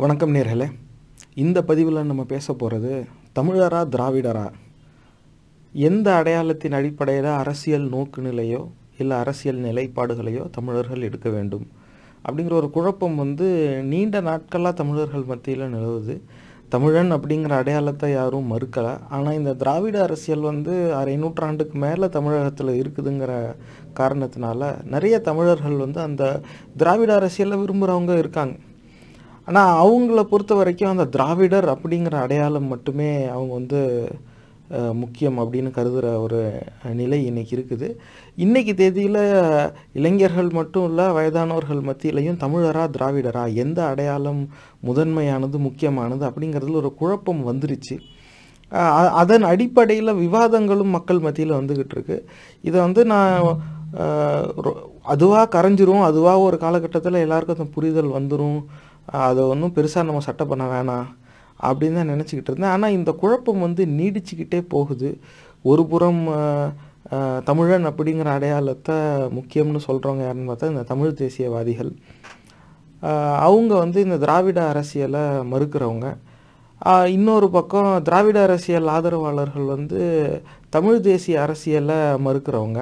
வணக்கம் நேர்களே. இந்த பதிவில் நம்ம பேச போகிறது தமிழரா திராவிடரா? எந்த அடையாளத்தின் அடிப்படையில் அரசியல் நோக்கு நிலையோ இல்லை அரசியல் நிலைப்பாடுகளையோ தமிழர்கள் எடுக்க வேண்டும்? அப்படிங்கிற ஒரு குழப்பம் வந்து நீண்ட நாட்களாக தமிழர்கள் மத்தியில் நிலவுது. தமிழன் அப்படிங்கிற அடையாளத்தை யாரும் மறுக்கலை. ஆனால் இந்த திராவிட அரசியல் வந்து அரை நூற்றாண்டுக்கு மேலே தமிழகத்தில் இருக்குதுங்கிற காரணத்தினால நிறைய தமிழர்கள் வந்து அந்த திராவிட அரசியலை விரும்புகிறவங்க இருக்காங்க. ஆனால் அவங்கள பொறுத்த வரைக்கும் அந்த திராவிடர் அப்படிங்கிற அடையாளம் மட்டுமே அவங்க வந்து முக்கியம் அப்படின்னு கருதுகிற ஒரு நிலை இன்னைக்கு இருக்குது. இன்னைக்கு தேதியில் இளைஞர்கள் மட்டும் இல்லை வயதானவர்கள் மத்தியிலையும் தமிழரா திராவிடரா எந்த அடையாளம் முதன்மையானது முக்கியமானது அப்படிங்கிறதுல ஒரு குழப்பம் வந்துருச்சு. அதன் அடிப்படையில் விவாதங்களும் மக்கள் மத்தியில் வந்துக்கிட்டு இருக்கு. இதை வந்து நான் அதுவாக கரைஞ்சிரும் அதுவாக ஒரு காலகட்டத்தில் எல்லாருக்கும் அந்த புரிதல் வந்துடும் அதை ஒன்றும் பெருசாக நம்ம சட்டை பண்ண வேணாம் அப்படின்னு தான் நினச்சிக்கிட்டு இருந்தேன். ஆனால் இந்த குழப்பம் வந்து நீடிச்சுக்கிட்டே போகுது. ஒரு புறம் தமிழன் அப்படிங்கிற அடையாளத்தை முக்கியம்னு சொல்கிறவங்க யாருன்னு பார்த்தா இந்த தமிழ் தேசியவாதிகள். அவங்க வந்து இந்த திராவிட அரசியலை மறுக்கிறவங்க. இன்னொரு பக்கம் திராவிட அரசியல் ஆதரவாளர்கள் வந்து தமிழ் தேசிய அரசியலை மறுக்கிறவங்க.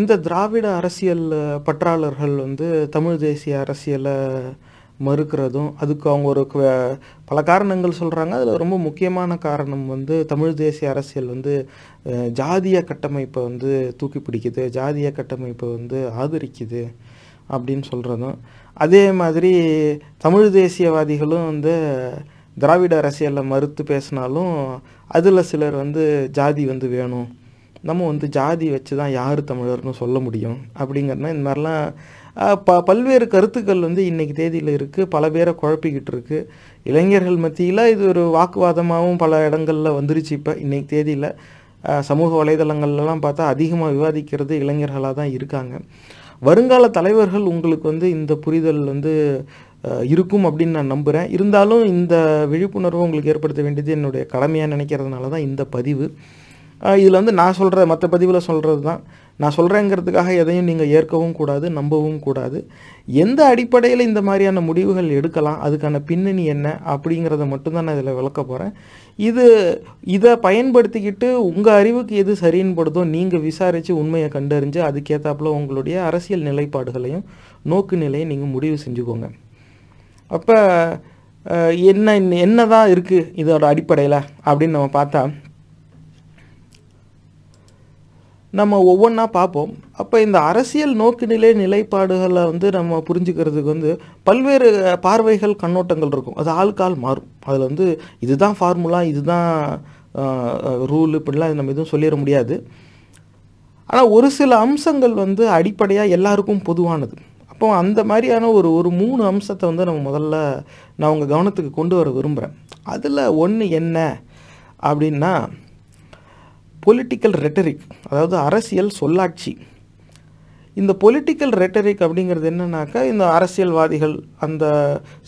இந்த திராவிட அரசியல் பற்றாளர்கள் வந்து தமிழ் தேசிய அரசியலை மறுக்கிறதும் அதுக்கு அவங்க ஒரு பல காரணங்கள் சொல்கிறாங்க அதில் ரொம்ப முக்கியமான காரணம் வந்து தமிழ் தேசிய அரசியல் வந்து ஜாதிய கட்டமைப்பை வந்து தூக்கி பிடிக்குது ஜாதிய கட்டமைப்பை வந்து ஆதரிக்குது அப்படின்னு சொல்கிறதும் அதே மாதிரி தமிழ் தேசியவாதிகளும் வந்து திராவிட அரசியலில் மறுத்து பேசினாலும் அதில் சிலர் வந்து ஜாதி வந்து வேணும். நம்ம வந்து ஜாதி வச்சு தான் யார் தமிழர்னு சொல்ல முடியும் அப்படிங்கிறனா இந்த மாதிரிலாம் ப பல்வேறு கருத்துக்கள் வந்து இன்னைக்கு தேதியில் இருக்குது பல பேரை குழப்பிக்கிட்டு இருக்கு. இளைஞர்கள் மத்தியில் இது ஒரு வாக்குவாதமாகவும் பல இடங்களில் வந்துருச்சு இப்போ இன்னைக்கு தேதியில். சமூக வலைதளங்கள்லாம் பார்த்தா அதிகமாக விவாதிக்கிறது இளைஞர்களாக தான் இருக்காங்க. வருங்கால தலைவர்கள் உங்களுக்கு வந்து இந்த புரிதல் வந்து இருக்கும் அப்படின்னு நான் நம்புகிறேன் இருந்தாலும் இந்த விழிப்புணர்வு உங்களுக்கு ஏற்படுத்த வேண்டியது என்னுடைய கடமையாக நினைக்கிறதுனால தான் இந்த பதிவு. இதில் வந்து நான் சொல்கிற மற்ற பதிவில் சொல்கிறது தான் நான் சொல்கிறேங்கிறதுக்காக எதையும் நீங்கள் ஏற்கவும் கூடாது நம்பவும் கூடாது. எந்த அடிப்படையில் இந்த மாதிரியான முடிவுகள் எடுக்கலாம் அதுக்கான பின்னணி என்ன அப்படிங்கிறத மட்டும்தான் நான் இதில் விளக்க போகிறேன் இது இதை பயன்படுத்திக்கிட்டு உங்கள் அறிவுக்கு எது சரின்னு படுதோ நீங்கள் விசாரித்து உண்மையை கண்டறிஞ்சு அதுக்கேற்றாப்புல உங்களுடைய அரசியல் நிலைப்பாடுகளையும் நோக்கு நிலையை நீங்கள் முடிவு செஞ்சுக்கோங்க. அப்போ என்ன என்ன தான் இருக்குது இதோட அடிப்படையில் அப்படின்னு நம்ம பார்த்தா நம்ம ஒவ்வொன்றா பார்ப்போம். அப்போ இந்த அரசியல் நோக்குநிலை நிலைப்பாடுகளை வந்து நம்ம புரிஞ்சுக்கிறதுக்கு வந்து பல்வேறு பார்வைகள் கண்ணோட்டங்கள் இருக்கும். அது ஆள்கால் மாறும். அதில் வந்து இதுதான் ஃபார்முலா இதுதான் ரூல் இப்படிலாம் நம்ம எதுவும் சொல்லிட முடியாது. ஆனால் ஒரு சில அம்சங்கள் வந்து அடிப்படையாக எல்லாருக்கும் பொதுவானது. அப்போ அந்த மாதிரியான ஒரு ஒரு மூணு அம்சத்தை வந்து நம்ம முதல்ல நான் உங்கள் கவனத்துக்கு கொண்டு வர விரும்புகிறேன் அதில் ஒன்று என்ன அப்படின்னா பொலிட்டிக்கல் ரெட்டரிக் அதாவது அரசியல் சொல்லாட்சி. இந்த பொலிட்டிக்கல் ரெட்டரிக் அப்படிங்கிறது என்னன்னாக்கா இந்த அரசியல்வாதிகள் அந்த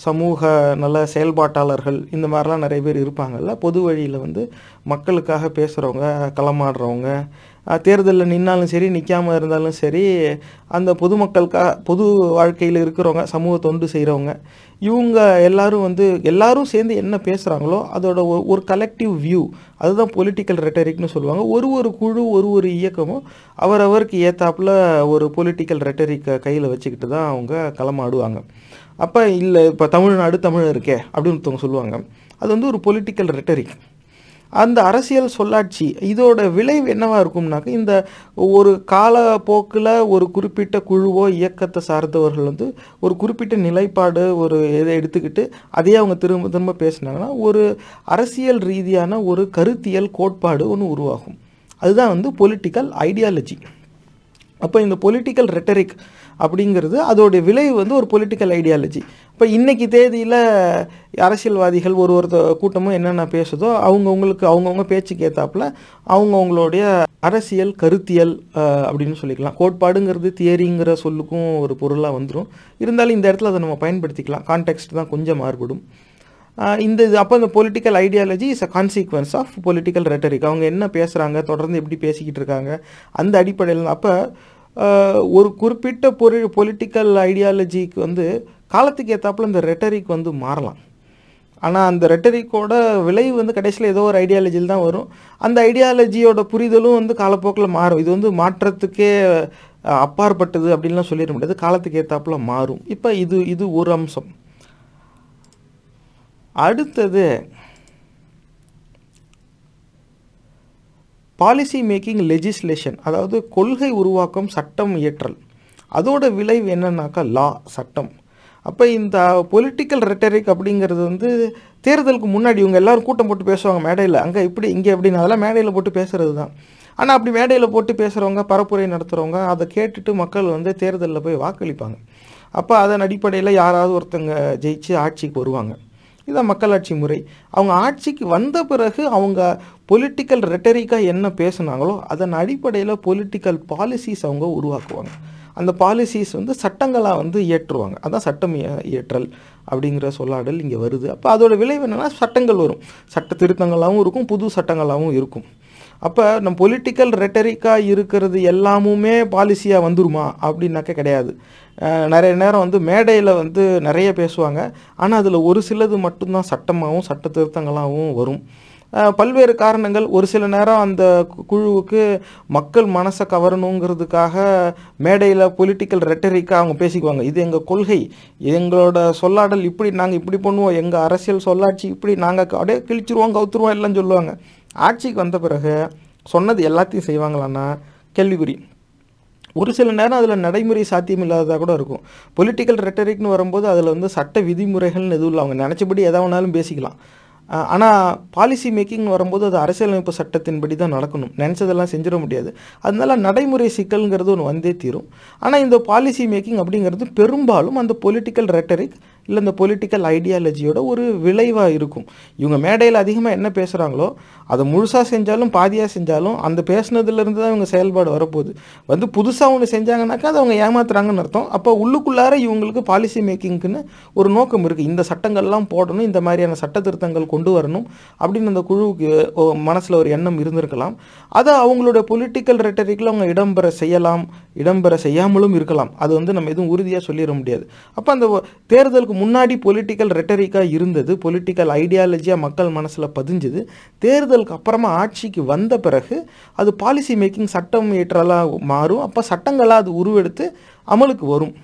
சமூக நல்ல செயல்பாட்டாளர்கள் இந்த மாதிரிலாம் நிறைய பேர் இருப்பாங்கல்ல. பொது வழியில் வந்து மக்களுக்காக பேசுகிறவங்க களமாடுறவங்க தேர்தலில் நின்னாலும் சரி நிற்காமல் இருந்தாலும் சரி அந்த பொதுமக்களுக்காக பொது வாழ்க்கையில் இருக்கிறவங்க சமூக தொண்டு செய்கிறவங்க இவங்க எல்லாரும் வந்து எல்லாரும் சேர்ந்து என்ன பேசுகிறாங்களோ அதோட ஒரு ஒரு கலெக்டிவ் வியூ அதுதான் பொலிட்டிக்கல் ரெட்டரிக்னு சொல்லுவாங்க. ஒரு ஒரு குழு ஒரு ஒரு இயக்கமும் அவரவருக்கு ஏற்றாப்புல ஒரு பொலிட்டிக்கல் ரெட்டரிக்கை கையில் வச்சுக்கிட்டு தான் அவங்க களமாடுவாங்க. அப்போ இல்லை இப்போ தமிழ்நாடு தமிழ் இருக்கே அப்படின்னு ஒருத்தவங்க சொல்லுவாங்க. அது வந்து ஒரு பொலிட்டிக்கல் ரெட்டரிக் அந்த அரசியல் சொல்லாட்சி இதோட விளைவு என்னவாக இருக்கும்னாக்க இந்த ஒரு காலப்போக்கில் ஒரு குறிப்பிட்ட குழுவோ இயக்கத்தை சார்ந்தவர்கள் வந்து ஒரு குறிப்பிட்ட நிலைப்பாடு ஒரு இதை எடுத்துக்கிட்டு அதையே அவங்க திரும்ப திரும்ப பேசினாங்கன்னா ஒரு அரசியல் ரீதியான ஒரு கருத்தியல் கோட்பாடு ஒன்று உருவாகும். அதுதான் வந்து பொலிட்டிக்கல் ஐடியாலஜி அப்போ இந்த பொலிட்டிக்கல் ரெட்டரிக் அப்படிங்கிறது அதோடைய விளைவு வந்து ஒரு பொலிட்டிக்கல் ஐடியாலஜி இப்போ இன்றைக்கி தேதியில் அரசியல்வாதிகள் ஒரு ஒருத்த கூட்டமும் என்னென்ன பேசுதோ அவங்கவுங்களுக்கு அவங்கவுங்க பேச்சுக்கு ஏற்றாப்புல அவங்கவுங்களுடைய அரசியல் கருத்தியல் அப்படின்னு சொல்லிக்கலாம். கோட்பாடுங்கிறது தியரிங்கிற சொல்லுக்கும் ஒரு பொருளாக வந்துடும் இருந்தாலும் இந்த இடத்துல அதை நம்ம பயன்படுத்திக்கலாம். கான்டெக்ட் தான் கொஞ்சம் மாறுபடும். இந்த இது அப்போ இந்த political ideology is a consequence of political rhetoric அவங்க என்ன பேசுகிறாங்க தொடர்ந்து எப்படி பேசிக்கிட்டு இருக்காங்க அந்த அடிப்படையில் அப்போ ஒரு குறிப்பிட்ட பொரு பொலிட்டிக்கல் ஐடியாலஜிக்கு வந்து காலத்துக்கு ஏற்றாப்புல இந்த ரெட்டரிக் வந்து மாறலாம். ஆனால் அந்த ரெட்டரிக்கோட விளைவு வந்து கடைசியில் ஏதோ ஒரு ஐடியாலஜியில் தான் வரும். அந்த ஐடியாலஜியோட புரிதலும் வந்து காலப்போக்கில் மாறும். இது வந்து மாற்றத்துக்கே அப்பாற்பட்டது அப்படின்லாம் சொல்லிட முடியாது. காலத்துக்கு ஏற்றாப்புல மாறும். இப்போ இது இது ஒரு அம்சம். அடுத்தது பாலிசி மேக்கிங் லெஜிஸ்லேஷன் அதாவது கொள்கை உருவாக்கம் சட்டம் இயற்றல். அதோட விளைவு என்னன்னாக்கா லா சட்டம். அப்போ இந்த பொலிட்டிக்கல் ரெட்டரிக் அப்படிங்கிறது வந்து தேர்தலுக்கு முன்னாடி இவங்க எல்லோரும் கூட்டம் போட்டு பேசுவாங்க மேடையில். அங்கே இப்படி இங்கே எப்படின்னு அதெல்லாம் மேடையில் போட்டு பேசுறது தான். ஆனால் அப்படி மேடையில் போட்டு பேசுகிறவங்க பரப்புரை நடத்துகிறவங்க அதை கேட்டுட்டு மக்கள் வந்து தேர்தலில் போய் வாக்களிப்பாங்க. அப்போ அதன் அடிப்படையில் யாராவது ஒருத்தங்க ஜெயிச்சு ஆட்சிக்கு வருவாங்க. இதான் மக்களாட்சி முறை. அவங்க ஆட்சிக்கு வந்த பிறகு அவங்க பொலிட்டிக்கல் ரெட்டரிக்காக என்ன பேசுனாங்களோ அதன் அடிப்படையில் பொலிட்டிக்கல் பாலிசிஸ் அவங்க உருவாக்குவாங்க. அந்த பாலிசிஸ் வந்து சட்டங்களாக வந்து இயற்றுவாங்க. அதான் சட்டம் இயற்றல் அப்படிங்கிற சொல்லாடல் இங்கே வருது. அப்போ அதோட விளைவு என்னென்னா சட்டங்கள் வரும். சட்ட திருத்தங்களாகவும் இருக்கும் புது சட்டங்களாகவும் இருக்கும். அப்போ நம்ம பொலிட்டிக்கல் ரெட்டரிக்காக இருக்கிறது எல்லாமுமே பாலிசியாக வந்துருமா? அப்படின்னாக்க கிடையாது. நிறைய நேரம் வந்து மேடையில் வந்து நிறைய பேசுவாங்க. ஆனால் அதில் ஒரு சிலது மட்டும்தான் சட்டமாகவும் சட்ட திருத்தங்களாகவும் வரும். பல்வேறு காரணங்கள். ஒரு சில நேரம் அந்த குழுவுக்கு மக்கள் மனசை கவரணுங்கிறதுக்காக மேடையில் பொலிட்டிக்கல் ரெட்டரிக்காக அவங்க பேசிக்குவாங்க. இது எங்கள் கொள்கை. எங்களோட சொல்லாடல் இப்படி நாங்கள் இப்படி பண்ணுவோம். எங்கள் அரசியல் சொல்லாட்சி இப்படி நாங்கள் அப்படியே கிழிச்சிருவோம் கவுத்துருவோம் எல்லாம் சொல்லுவாங்க. ஆட்சிக்கு வந்த பிறகு சொன்னது எல்லாத்தையும் செய்வாங்களான்னா கேள்விக்குறி. ஒரு சில நேரம் அதில் நடைமுறை சாத்தியம் இல்லாததாக கூட இருக்கும். பொலிட்டிக்கல் ரெட்டரிக்னு வரும்போது அதில் வந்து சட்ட விதிமுறைகள்னு எதுவும் இல்லை. அவங்க நினச்சபடி எதை வேணாலும் பேசிக்கலாம். ஆனால் பாலிசி மேக்கிங் வரும்போது அது அரசியலமைப்பு சட்டத்தின்படி தான் நடக்கணும். நினச்சதெல்லாம் செஞ்சிட முடியாது. அதனால நடைமுறை சிக்கல்ங்கிறது ஒன்று வந்தே தீரும். ஆனால் இந்த பாலிசி மேக்கிங் அப்படிங்கிறது பெரும்பாலும் அந்த பொலிட்டிக்கல் ரெட்டரிக் இல்லை இந்த பொலிட்டிக்கல் ஐடியாலஜியோட ஒரு விளைவாக இருக்கும். இவங்க மேடையில் அதிகமாக என்ன பேசுகிறாங்களோ அதை முழுசாக செஞ்சாலும் பாதியாக செஞ்சாலும் அந்த பேசுனதுலேருந்து தான் இவங்க செயல்பாடு வரப்போகுது. வந்து புதுசாக ஒன்று செஞ்சாங்கனாக்கா அதை அவங்க ஏமாத்துறாங்கன்னு அர்த்தம். அப்போ உள்ளுக்குள்ளார இவங்களுக்கு பாலிசி மேக்கிங்க்குன்னு ஒரு நோக்கம் இருக்குது இந்த சட்டங்கள்லாம் போடணும் இந்த மாதிரியான சட்ட திருத்தங்கள் கொண்டு வரணும் அப்படின்னு அந்த குழுவுக்கு மனசில் ஒரு எண்ணம் இருந்திருக்கலாம். அதை அவங்களோட பொலிட்டிக்கல் ரெட்டரிக்கில் அவங்க இடம்பெற செய்யலாம் இடம்பெற செய்யாமலும் இருக்கலாம். அது வந்து நம்ம எதுவும் உறுதியாக சொல்லிட முடியாது. அப்போ அந்த தேர்தலுக்கு முன்னாடி பொலிட்டிக்கல் ரெட்டரிக்காக இருந்தது பொலிட்டிக்கல் ஐடியாலஜியாக மக்கள் மனசில் பதிஞ்சுது. தேர்தலுக்கு அப்புறமா ஆட்சிக்கு வந்த பிறகு அது பாலிசி மேக்கிங் சட்டம் ஏற்றலாக மாறும். அப்போ சட்டங்களாக அது உருவெடுத்து அமலுக்கு வரும்.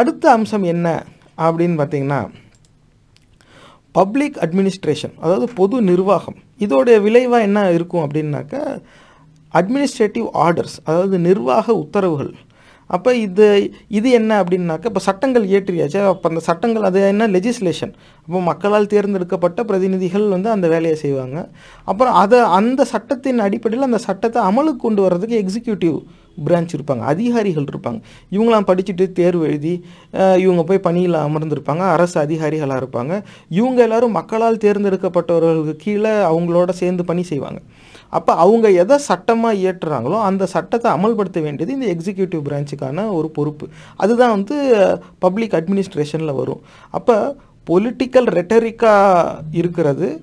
அடுத்த அம்சம் என்ன அப்படின்னு பார்த்தீங்கன்னா பப்ளிக் அட்மினிஸ்ட்ரேஷன் அதாவது பொது நிர்வாகம். இதோடைய விளைவாக என்ன இருக்கும் அப்படின்னாக்கா அட்மினிஸ்ட்ரேட்டிவ் ஆர்டர்ஸ் அதாவது நிர்வாக உத்தரவுகள் அப்போ இது இது என்ன அப்படின்னாக்கா இப்போ சட்டங்கள் இயற்றியாச்சு அப்போ அந்த சட்டங்கள் அது என்ன? லெஜிஸ்லேஷன் அப்போ மக்களால் தேர்ந்தெடுக்கப்பட்ட பிரதிநிதிகள் வந்து அந்த வேலையை செய்வாங்க. அப்புறம் அதை அந்த சட்டத்தின் அடிப்படையில் அந்த சட்டத்தை அமலுக்கு கொண்டு வர்றதுக்கு எக்ஸிக்யூட்டிவ் பிரான்ச் இருப்பாங்க. அதிகாரிகள் இருப்பாங்க. இவங்களாம் படிச்சுட்டு தேர்வு எழுதி இவங்க போய் பணியில் அமர்ந்திருப்பாங்க. அரசு அதிகாரிகளாக இருப்பாங்க. இவங்க எல்லாரும் மக்களால் தேர்ந்தெடுக்கப்பட்டவர்களுக்கு கீழே அவங்களோட சேர்ந்து பணி செய்வாங்க. அப்போ அவங்க எதை சட்டமாக இயற்றுறாங்களோ அந்த சட்டத்தை அமல்படுத்த வேண்டியது இந்த எக்ஸிக்யூட்டிவ் பிரான்ச்சுக்கான ஒரு பொறுப்பு. அதுதான் வந்து பப்ளிக் அட்மினிஸ்ட்ரேஷனில் வரும். அப்போ பொலிட்டிக்கல் ரெட்டரிக்காக இருக்கிறது.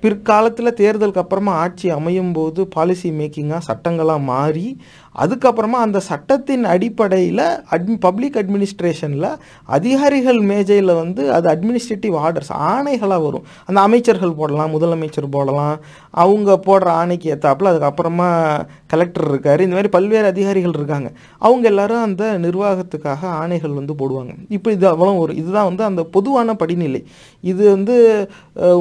பிற்காலத்தில் தேர்தலுக்கு அப்புறமா ஆட்சி அமையும் போது பாலிசி மேக்கிங்காக சட்டங்களாக மாறி அதுக்கப்புறமா அந்த சட்டத்தின் அடிப்படையில் அட்மி பப்ளிக் அட்மினிஸ்ட்ரேஷனில் அதிகாரிகள் மேஜையில் வந்து அது அட்மினிஸ்ட்ரேட்டிவ் ஆர்டர்ஸ் ஆணைகளாக வரும். அந்த அமைச்சர்கள் போடலாம் முதலமைச்சர் போடலாம் அவங்க போடுற ஆணைக்கு ஏற்றாப்புல அதுக்கப்புறமா கலெக்டர் இருக்கார். இந்த மாதிரி பல்வேறு அதிகாரிகள் இருக்காங்க. அவங்க எல்லாரும் அந்த நிர்வாகத்துக்காக ஆணைகள் வந்து போடுவாங்க. இப்போ இது அவ்வளோ ஒரு இதுதான் வந்து அந்த பொதுவான படிநிலை. இது வந்து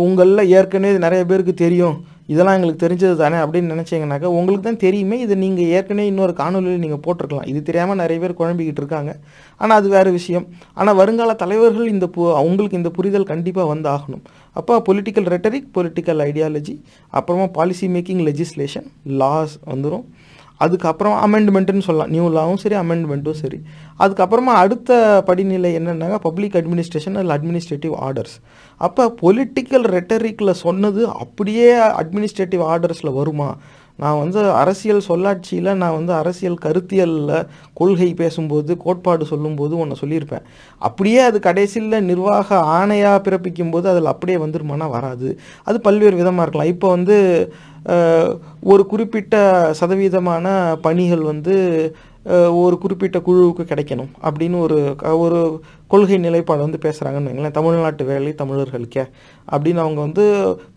உங்களில் ஏற்கனவே நிறைய பேருக்கு தெரியும். இதெல்லாம் எங்களுக்கு தெரிஞ்சது தானே அப்படின்னு நினச்சிங்கனாக்கா உங்களுக்கு தான் தெரியுமே. இது நீங்கள் ஏற்கனவே இன்னொரு காணொலியில் நீங்கள் போட்டிருக்கலாம். இது தெரியாமல் நிறைய பேர் குழம்பிக்கிட்டு இருக்காங்க. ஆனால் அது வேறு விஷயம். ஆனால் வருங்கால தலைவர்கள் இந்த பு அவங்களுக்கு இந்த புரிதல் கண்டிப்பாக வந்து ஆகணும் அப்போ பொலிட்டிக்கல் ரெட்டரிக் பொலிட்டிக்கல் ஐடியாலஜி அப்புறமா பாலிசி மேக்கிங் லெஜிஸ்லேஷன் லாஸ் வந்துடும் அதுக்கப்புறம் அமெண்ட்மெண்ட்டுன்னு சொல்லலாம். நியூ லாவும் சரி அமெண்ட்மெண்ட்டும் சரி. அதுக்கப்புறமா அடுத்த படிநிலை என்னென்னாங்க பப்ளிக் அட்மினிஸ்ட்ரேஷன் அதில் அட்மினிஸ்ட்ரேட்டிவ் ஆர்டர்ஸ் அப்போ பொலிட்டிக்கல் ரெட்டரிக்கில் சொன்னது அப்படியே அட்மினிஸ்ட்ரேட்டிவ் ஆர்டர்ஸில் வருமா? நான் வந்து அரசியல் சொல்லாட்சியில் நான் வந்து அரசியல் கருத்தியலில் கொள்கை பேசும்போது கோட்பாடு சொல்லும்போது ஒன்று சொல்லியிருப்பேன். அப்படியே அது கடைசியில் நிர்வாக ஆணையாக பிறப்பிக்கும் போது அதில் அப்படியே வந்துருமானா வராது. அது பல்வேறு விதமாக இருக்கலாம். இப்போ வந்து ஒரு குறிப்பிட்ட சதவீதமான பணிகள் வந்து ஒரு குறிப்பிட்ட குழுவுக்கு கிடைக்கணும் அப்படின்னு ஒரு ஒரு கொள்கை நிலைப்பாடு வந்து பேசுகிறாங்கன்னு வைங்களேன். தமிழ்நாட்டு வேலை தமிழர்களுக்கே அப்படின்னு அவங்க வந்து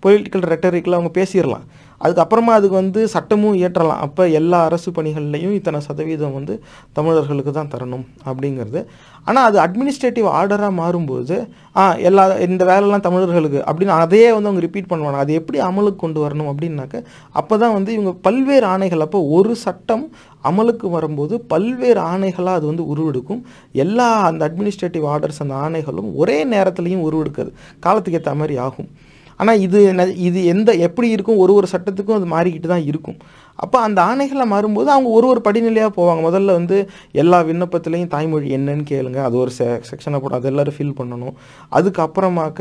பொலிட்டிக்கல் ரெட்டரிக்கில் அவங்க பேசிடலாம். அதுக்கப்புறமா அதுக்கு வந்து சட்டமும் இயற்றலாம். அப்போ எல்லா அரசு பணிகள்லையும் இத்தனை சதவீதம் வந்து தமிழர்களுக்கு தான் தரணும் அப்படிங்கிறது. ஆனால் அது அட்மினிஸ்ட்ரேட்டிவ் ஆர்டராக மாறும்போது ஆ எல்லா இந்த வேலைலாம் தமிழர்களுக்கு அப்படின்னு அதையே வந்து அவங்க ரிப்பீட் பண்ணுவாங்க. அது எப்படி அமலுக்கு கொண்டு வரணும் அப்படின்னாக்க அப்போ தான் வந்து இவங்க பல்வேறு ஆணைகள் அப்போ ஒரு சட்டம் அமலுக்கு வரும்போது பல்வேறு ஆணைகளாக அது வந்து உருவெடுக்கும். எல்லா அந்த அட்மினிஸ்ட்ரேட்டிவ் ஆர்டர்ஸ் அந்த ஆணைகளும் ஒரே நேரத்துலையும் உருவெடுக்காது காலத்துக்கு ஏற்ற மாதிரி ஆகும். ஆனால் இது ந- இது எந்த எப்படி இருக்கும் ஒரு ஒரு சட்டத்துக்கும் அது மாறிக்கிட்டு தான் இருக்கும். அப்போ அந்த ஆணைகளை மாறும்போது அவங்க ஒரு ஒரு படிநிலையாக போவாங்க. முதல்ல வந்து எல்லா விண்ணப்பத்துலேயும் தாய்மொழி என்னன்னு கேளுங்க. அது ஒரு செ செக்ஷனை போட அது எல்லோரும் ஃபில் பண்ணணும். அதுக்கப்புறமாக்க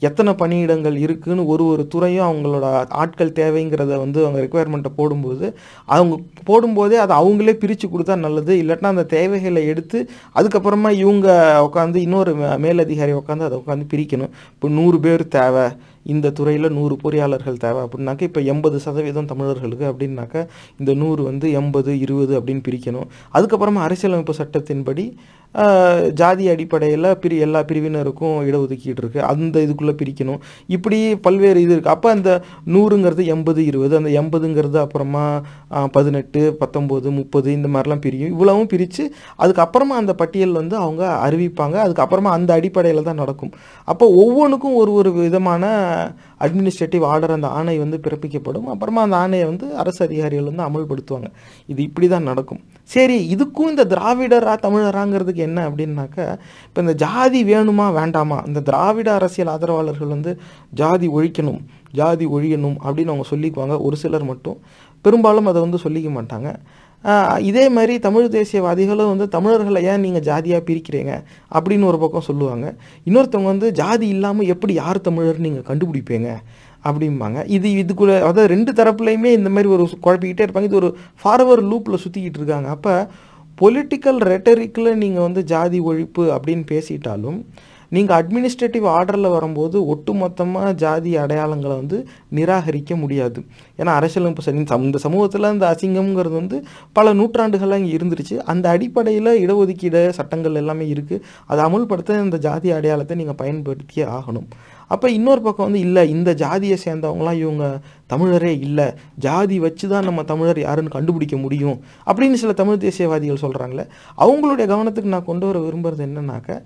எத்தனை பணியிடங்கள் இருக்குதுன்னு ஒரு ஒரு துறையும் அவங்களோட ஆட்கள் தேவைங்கிறத வந்து அவங்க ரெக்குயர்மெண்ட்டை போடும்போது அவங்க போடும்போதே அதை அவங்களே பிரித்து கொடுத்தா நல்லது. இல்லாட்டினா அந்த தேவைகளை எடுத்து அதுக்கப்புறமா இவங்க உட்காந்து இன்னொரு மே- மேலதிகாரி உட்காந்து அதை உட்காந்து பிரிக்கணும். இப்போ நூறு பேர் தேவை. இந்த துறையில் நூறு பொறியாளர்கள் தேவை அப்படின்னாக்க இப்போ எண்பது சதவீதம் தமிழர்களுக்கு அப்படின்னாக்க இந்த நூறு வந்து எண்பது இருபது அப்படின்னு பிரிக்கணும். அதுக்கப்புறமா அரசியலமைப்பு சட்டத்தின்படி ஜாதி அடிப்படையில் பிரி எல்லா பிரிவினருக்கும் இடஒதுக்கீடு இருக்குது அந்த இதுக்குள்ளே பிரிக்கணும். இப்படி பல்வேறு இது இருக்குது அப்போ அந்த நூறுங்கிறது எண்பது இருபது அந்த எண்பதுங்கிறது அப்புறமா பதினெட்டு பத்தொம்போது முப்பது இந்த மாதிரிலாம் பிரியும். இவ்வளவும் பிரித்து அதுக்கப்புறமா அந்த பட்டியல் வந்து அவங்க அறிவிப்பாங்க. அதுக்கப்புறமா அந்த அடிப்படையில் தான் நடக்கும். அப்போ ஒவ்வொன்றுக்கும் ஒரு ஒரு விதமான அட்மினிஸ்ட்ரேட்டிவ் ஆர்டர் அந்த ஆணை வந்து பிறப்பிக்கப்படும். அப்புறமா அந்த ஆணையை வந்து அரசு அதிகாரிகள் வந்து அமல்படுத்துவாங்க. இது இப்படி தான் நடக்கும். சரி இதுக்கும் இந்த திராவிடரா தமிழராங்கிறதுக்கு என்ன அப்படின்னாக்க இப்போ இந்த ஜாதி வேணுமா வேண்டாமா? இந்த திராவிட அரசியல் ஆதரவாளர்கள் வந்து ஜாதி ஒழிக்கணும் ஜாதி ஒழியணும் அப்படின்னு அவங்க சொல்லிக்குவாங்க. ஒரு சிலர் மட்டும். பெரும்பாலும் அதை வந்து சொல்லிக்க மாட்டாங்க. இதே மாதிரி தமிழ் தேசியவாதிகளும் வந்து தமிழர்களை ஏன் நீங்கள் ஜாதியாக பிரிக்கிறீங்க அப்படின்னு ஒரு பக்கம் சொல்லுவாங்க. இன்னொருத்தவங்க வந்து ஜாதி இல்லாமல் எப்படி யார் தமிழர் நீங்கள் கண்டுபிடிப்பீங்க அப்படிம்பாங்க. இது இதுக்குள்ளே அதாவது ரெண்டு தரப்புலையுமே இந்த மாதிரி ஒரு குழப்பிக்கிட்டே இருப்பாங்க. இது ஒரு ஃபார்வர் லூப்பில் சுற்றிக்கிட்டு இருக்காங்க. அப்போ பொலிட்டிக்கல் ரெட்டரிக்கில் நீங்கள் வந்து ஜாதி ஒழிப்பு அப்படின்னு பேசிட்டாலும் நீங்கள் அட்மினிஸ்ட்ரேட்டிவ் ஆர்டரில் வரும்போது ஒட்டுமொத்தமாக ஜாதி அடையாளங்களை வந்து நிராகரிக்க முடியாது. ஏன்னா அரசியலமைப்பு சரி இந்த சமூகத்தில் இந்த அசிங்கம்ங்கிறது வந்து பல நூற்றாண்டுகளாக இங்கே இருந்துருச்சு. அந்த அடிப்படையில் இடஒதுக்கீடு சட்டங்கள் எல்லாமே இருக்குது அதை அமுல்படுத்த இந்த ஜாதி அடையாளத்தை நீங்கள் பயன்படுத்தியே ஆகணும். அப்போ இன்னொரு பக்கம் வந்து இல்லை இந்த ஜாதியை சேர்ந்தவங்களாம் இவங்க தமிழரே இல்லை. ஜாதி வச்சு தான் நம்ம தமிழர் யாருன்னு கண்டுபிடிக்க முடியும். அப்படின்னு சில தமிழ் தேசியவாதிகள் சொல்கிறாங்களே அவங்களுடைய கவனத்துக்கு நான் கொண்டு வர விரும்புகிறது என்னன்னாக்க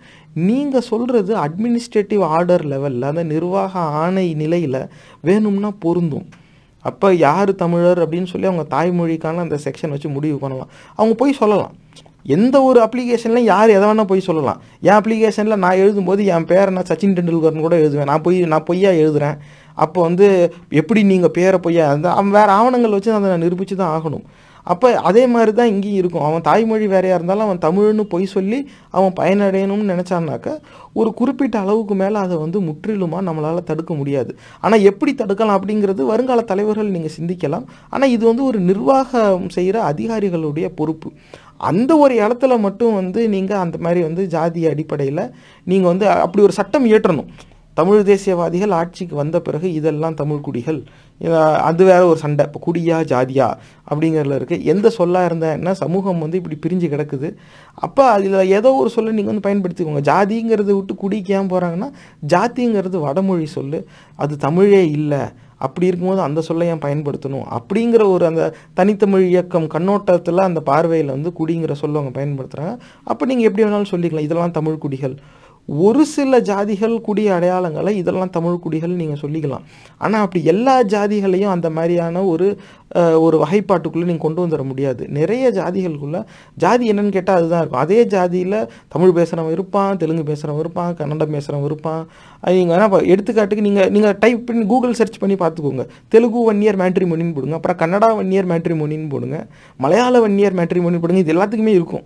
நீங்கள் சொல்கிறது அட்மினிஸ்ட்ரேட்டிவ் ஆர்டர் லெவலில் அந்த நிர்வாக ஆணை நிலையில் வேணும்னா பொருந்தும். அப்போ யார் தமிழர் அப்படின்னு சொல்லி அவங்க தாய்மொழிக்கான அந்த செக்ஷன் வச்சு முடிவு பண்ணலாம். அவங்க போய் சொல்லலாம். எந்த ஒரு அப்ளிகேஷன்லையும் யார் எதை வேணால் போய் சொல்லலாம். என் அப்ளிகேஷனில் நான் எழுதும்போது என் பேரை நான் சச்சின் டெண்டுல்கர்னு கூட எழுதுவேன். நான் போய் நான் பொய்யா எழுதுறேன். அப்போ வந்து எப்படி நீங்கள் பேரை பொய்யா அந்த அவன் வேறு ஆவணங்கள் வச்சு அதை நான் நிரூபித்து தான் ஆகணும். அப்போ அதே மாதிரி தான் இங்கேயும் இருக்கும். அவன் தாய்மொழி வேறையாக இருந்தாலும் அவன் தமிழ்னு பொய் சொல்லி அவன் பயனடையணும்னு நினச்சான்னாக்க ஒரு குறிப்பிட்ட அளவுக்கு மேலே அதை வந்து முற்றிலுமாக நம்மளால் தடுக்க முடியாது. ஆனால் எப்படி தடுக்கலாம் அப்படிங்கிறது வருங்கால தலைவர்கள் நீங்கள் சிந்திக்கலாம். ஆனால் இது வந்து ஒரு நிர்வாகம் செய்கிற அதிகாரிகளுடைய பொறுப்பு. அந்த ஒரு இடத்துல மட்டும் வந்து நீங்கள் அந்த மாதிரி வந்து ஜாதி அடிப்படையில் நீங்கள் வந்து அப்படி ஒரு சட்டம் இயற்றணும். தமிழ் தேசியவாதிகள் ஆட்சிக்கு வந்த பிறகு இதெல்லாம் தமிழ் குடிகள். அது வேற ஒரு சண்டை. இப்போ குடியா ஜாதியா அப்படிங்கிறதுல இருக்குது எந்த சொல்லாக இருந்தால் சமூகம் வந்து இப்படி பிரிஞ்சு கிடக்குது. அப்போ அதில் ஏதோ ஒரு சொல்ல நீங்கள் வந்து பயன்படுத்திக்கோங்க. ஜாதிங்கிறத விட்டு குடிக்கு ஏன் போகிறாங்கன்னா ஜாதிங்கிறது வடமொழி சொல்லு. அது தமிழே இல்லை. அப்படி இருக்கும்போது அந்த சொல்லை ஏன் பயன்படுத்தணும்? அப்படிங்கிற ஒரு அந்த தனித்தமிழ் இயக்கம் கண்ணோட்டத்தில் அந்த பார்வையில் வந்து குடிங்கிற சொல்ல அவங்க பயன்படுத்துகிறாங்க அப்போ நீங்கள் எப்படி வேணாலும் சொல்லிக்கலாம். இதெல்லாம் தமிழ் குடிகள். ஒரு சில ஜாதிகள் குடி அடையாளங்களை இதெல்லாம் தமிழ் குடிகள் நீங்கள் சொல்லிக்கலாம். ஆனால் அப்படி எல்லா ஜாதிகளையும் அந்த மாதிரியான ஒரு ஒரு வகைப்பாட்டுக்குள்ளே நீங்கள் கொண்டு வந்துட முடியாது. நிறைய ஜாதிகளுக்குள்ளே ஜாதி என்னன்னு கேட்டால் அதுதான் இருக்கும். அதே ஜாதியில் தமிழ் பேசுகிறவன் இருப்பான் தெலுங்கு பேசுகிறவன் இருப்பான் கன்னடம் பேசுகிறவன் இருப்பான். நீங்கள் வேணால் இப்போ எடுத்துக்காட்டுக்கு நீங்கள் நீங்கள் டைப் பண்ணி கூகுள் சர்ச் பண்ணி பார்த்துக்கோங்க. தெலுங்கு ஒன் இயர் மேட்ரிமோனின்னு போடுங்க. அப்புறம் கன்னடா ஒன் இயர் மேட்ரிமோனின்னு போடுங்க. மலையாள ஒன் இயர் மொழின்னு போடுங்க. இது எல்லாத்துக்குமே இருக்கும்.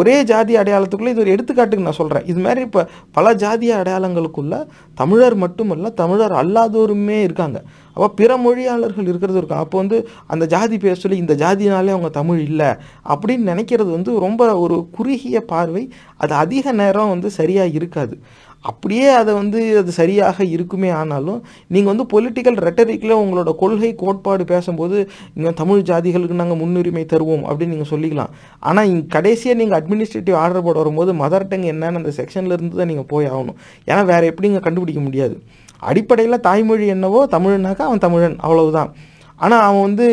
ஒரே ஜாதி அடையாளத்துக்குள்ளே இது ஒரு எடுத்துக்காட்டுக்கு நான் சொல்கிறேன் இது மாதிரி இப்போ பல ஜாதிய அடையாளங்களுக்குள்ள தமிழர் மட்டுமல்ல தமிழர் அல்லாதோருமே இருக்காங்க. அப்போ பிற மொழியாளர்கள் இருக்கிறது இருக்கும் அப்போ வந்து அந்த ஜாதி பேர் சொல்லி இந்த ஜாதினாலே அவங்க தமிழ் இல்லை அப்படின்னு நினைக்கிறது வந்து ரொம்ப ஒரு குறுகிய பார்வை. அது அதிக நேரம் வந்து சரியாக இருக்காது. அப்படியே அதை வந்து அது சரியாக இருக்குமே ஆனாலும் நீங்கள் வந்து பொலிட்டிக்கல் ரெட்டரிக்கில் உங்களோட கொள்கை கோட்பாடு பேசும்போது இங்கே தமிழ் ஜாதிகளுக்கு நாங்கள் முன்னுரிமை தருவோம் அப்படின்னு நீங்கள் சொல்லிக்கலாம். ஆனால் இங்கே கடைசியாக நீங்கள் அட்மினிஸ்ட்ரேட்டிவ் ஆர்டர் போட வரும்போது மதர் டங் என்னன்னு அந்த செக்ஷனில் இருந்து தான் நீங்கள் போய் ஆகணும். ஏன்னா வேறு எப்படி இங்கே கண்டுபிடிக்க முடியாது. அடிப்படையில் தாய்மொழி என்னவோ தமிழ்னாக்கா அவன் தமிழன் அவ்வளவுதான். ஆனால் அவன் வந்து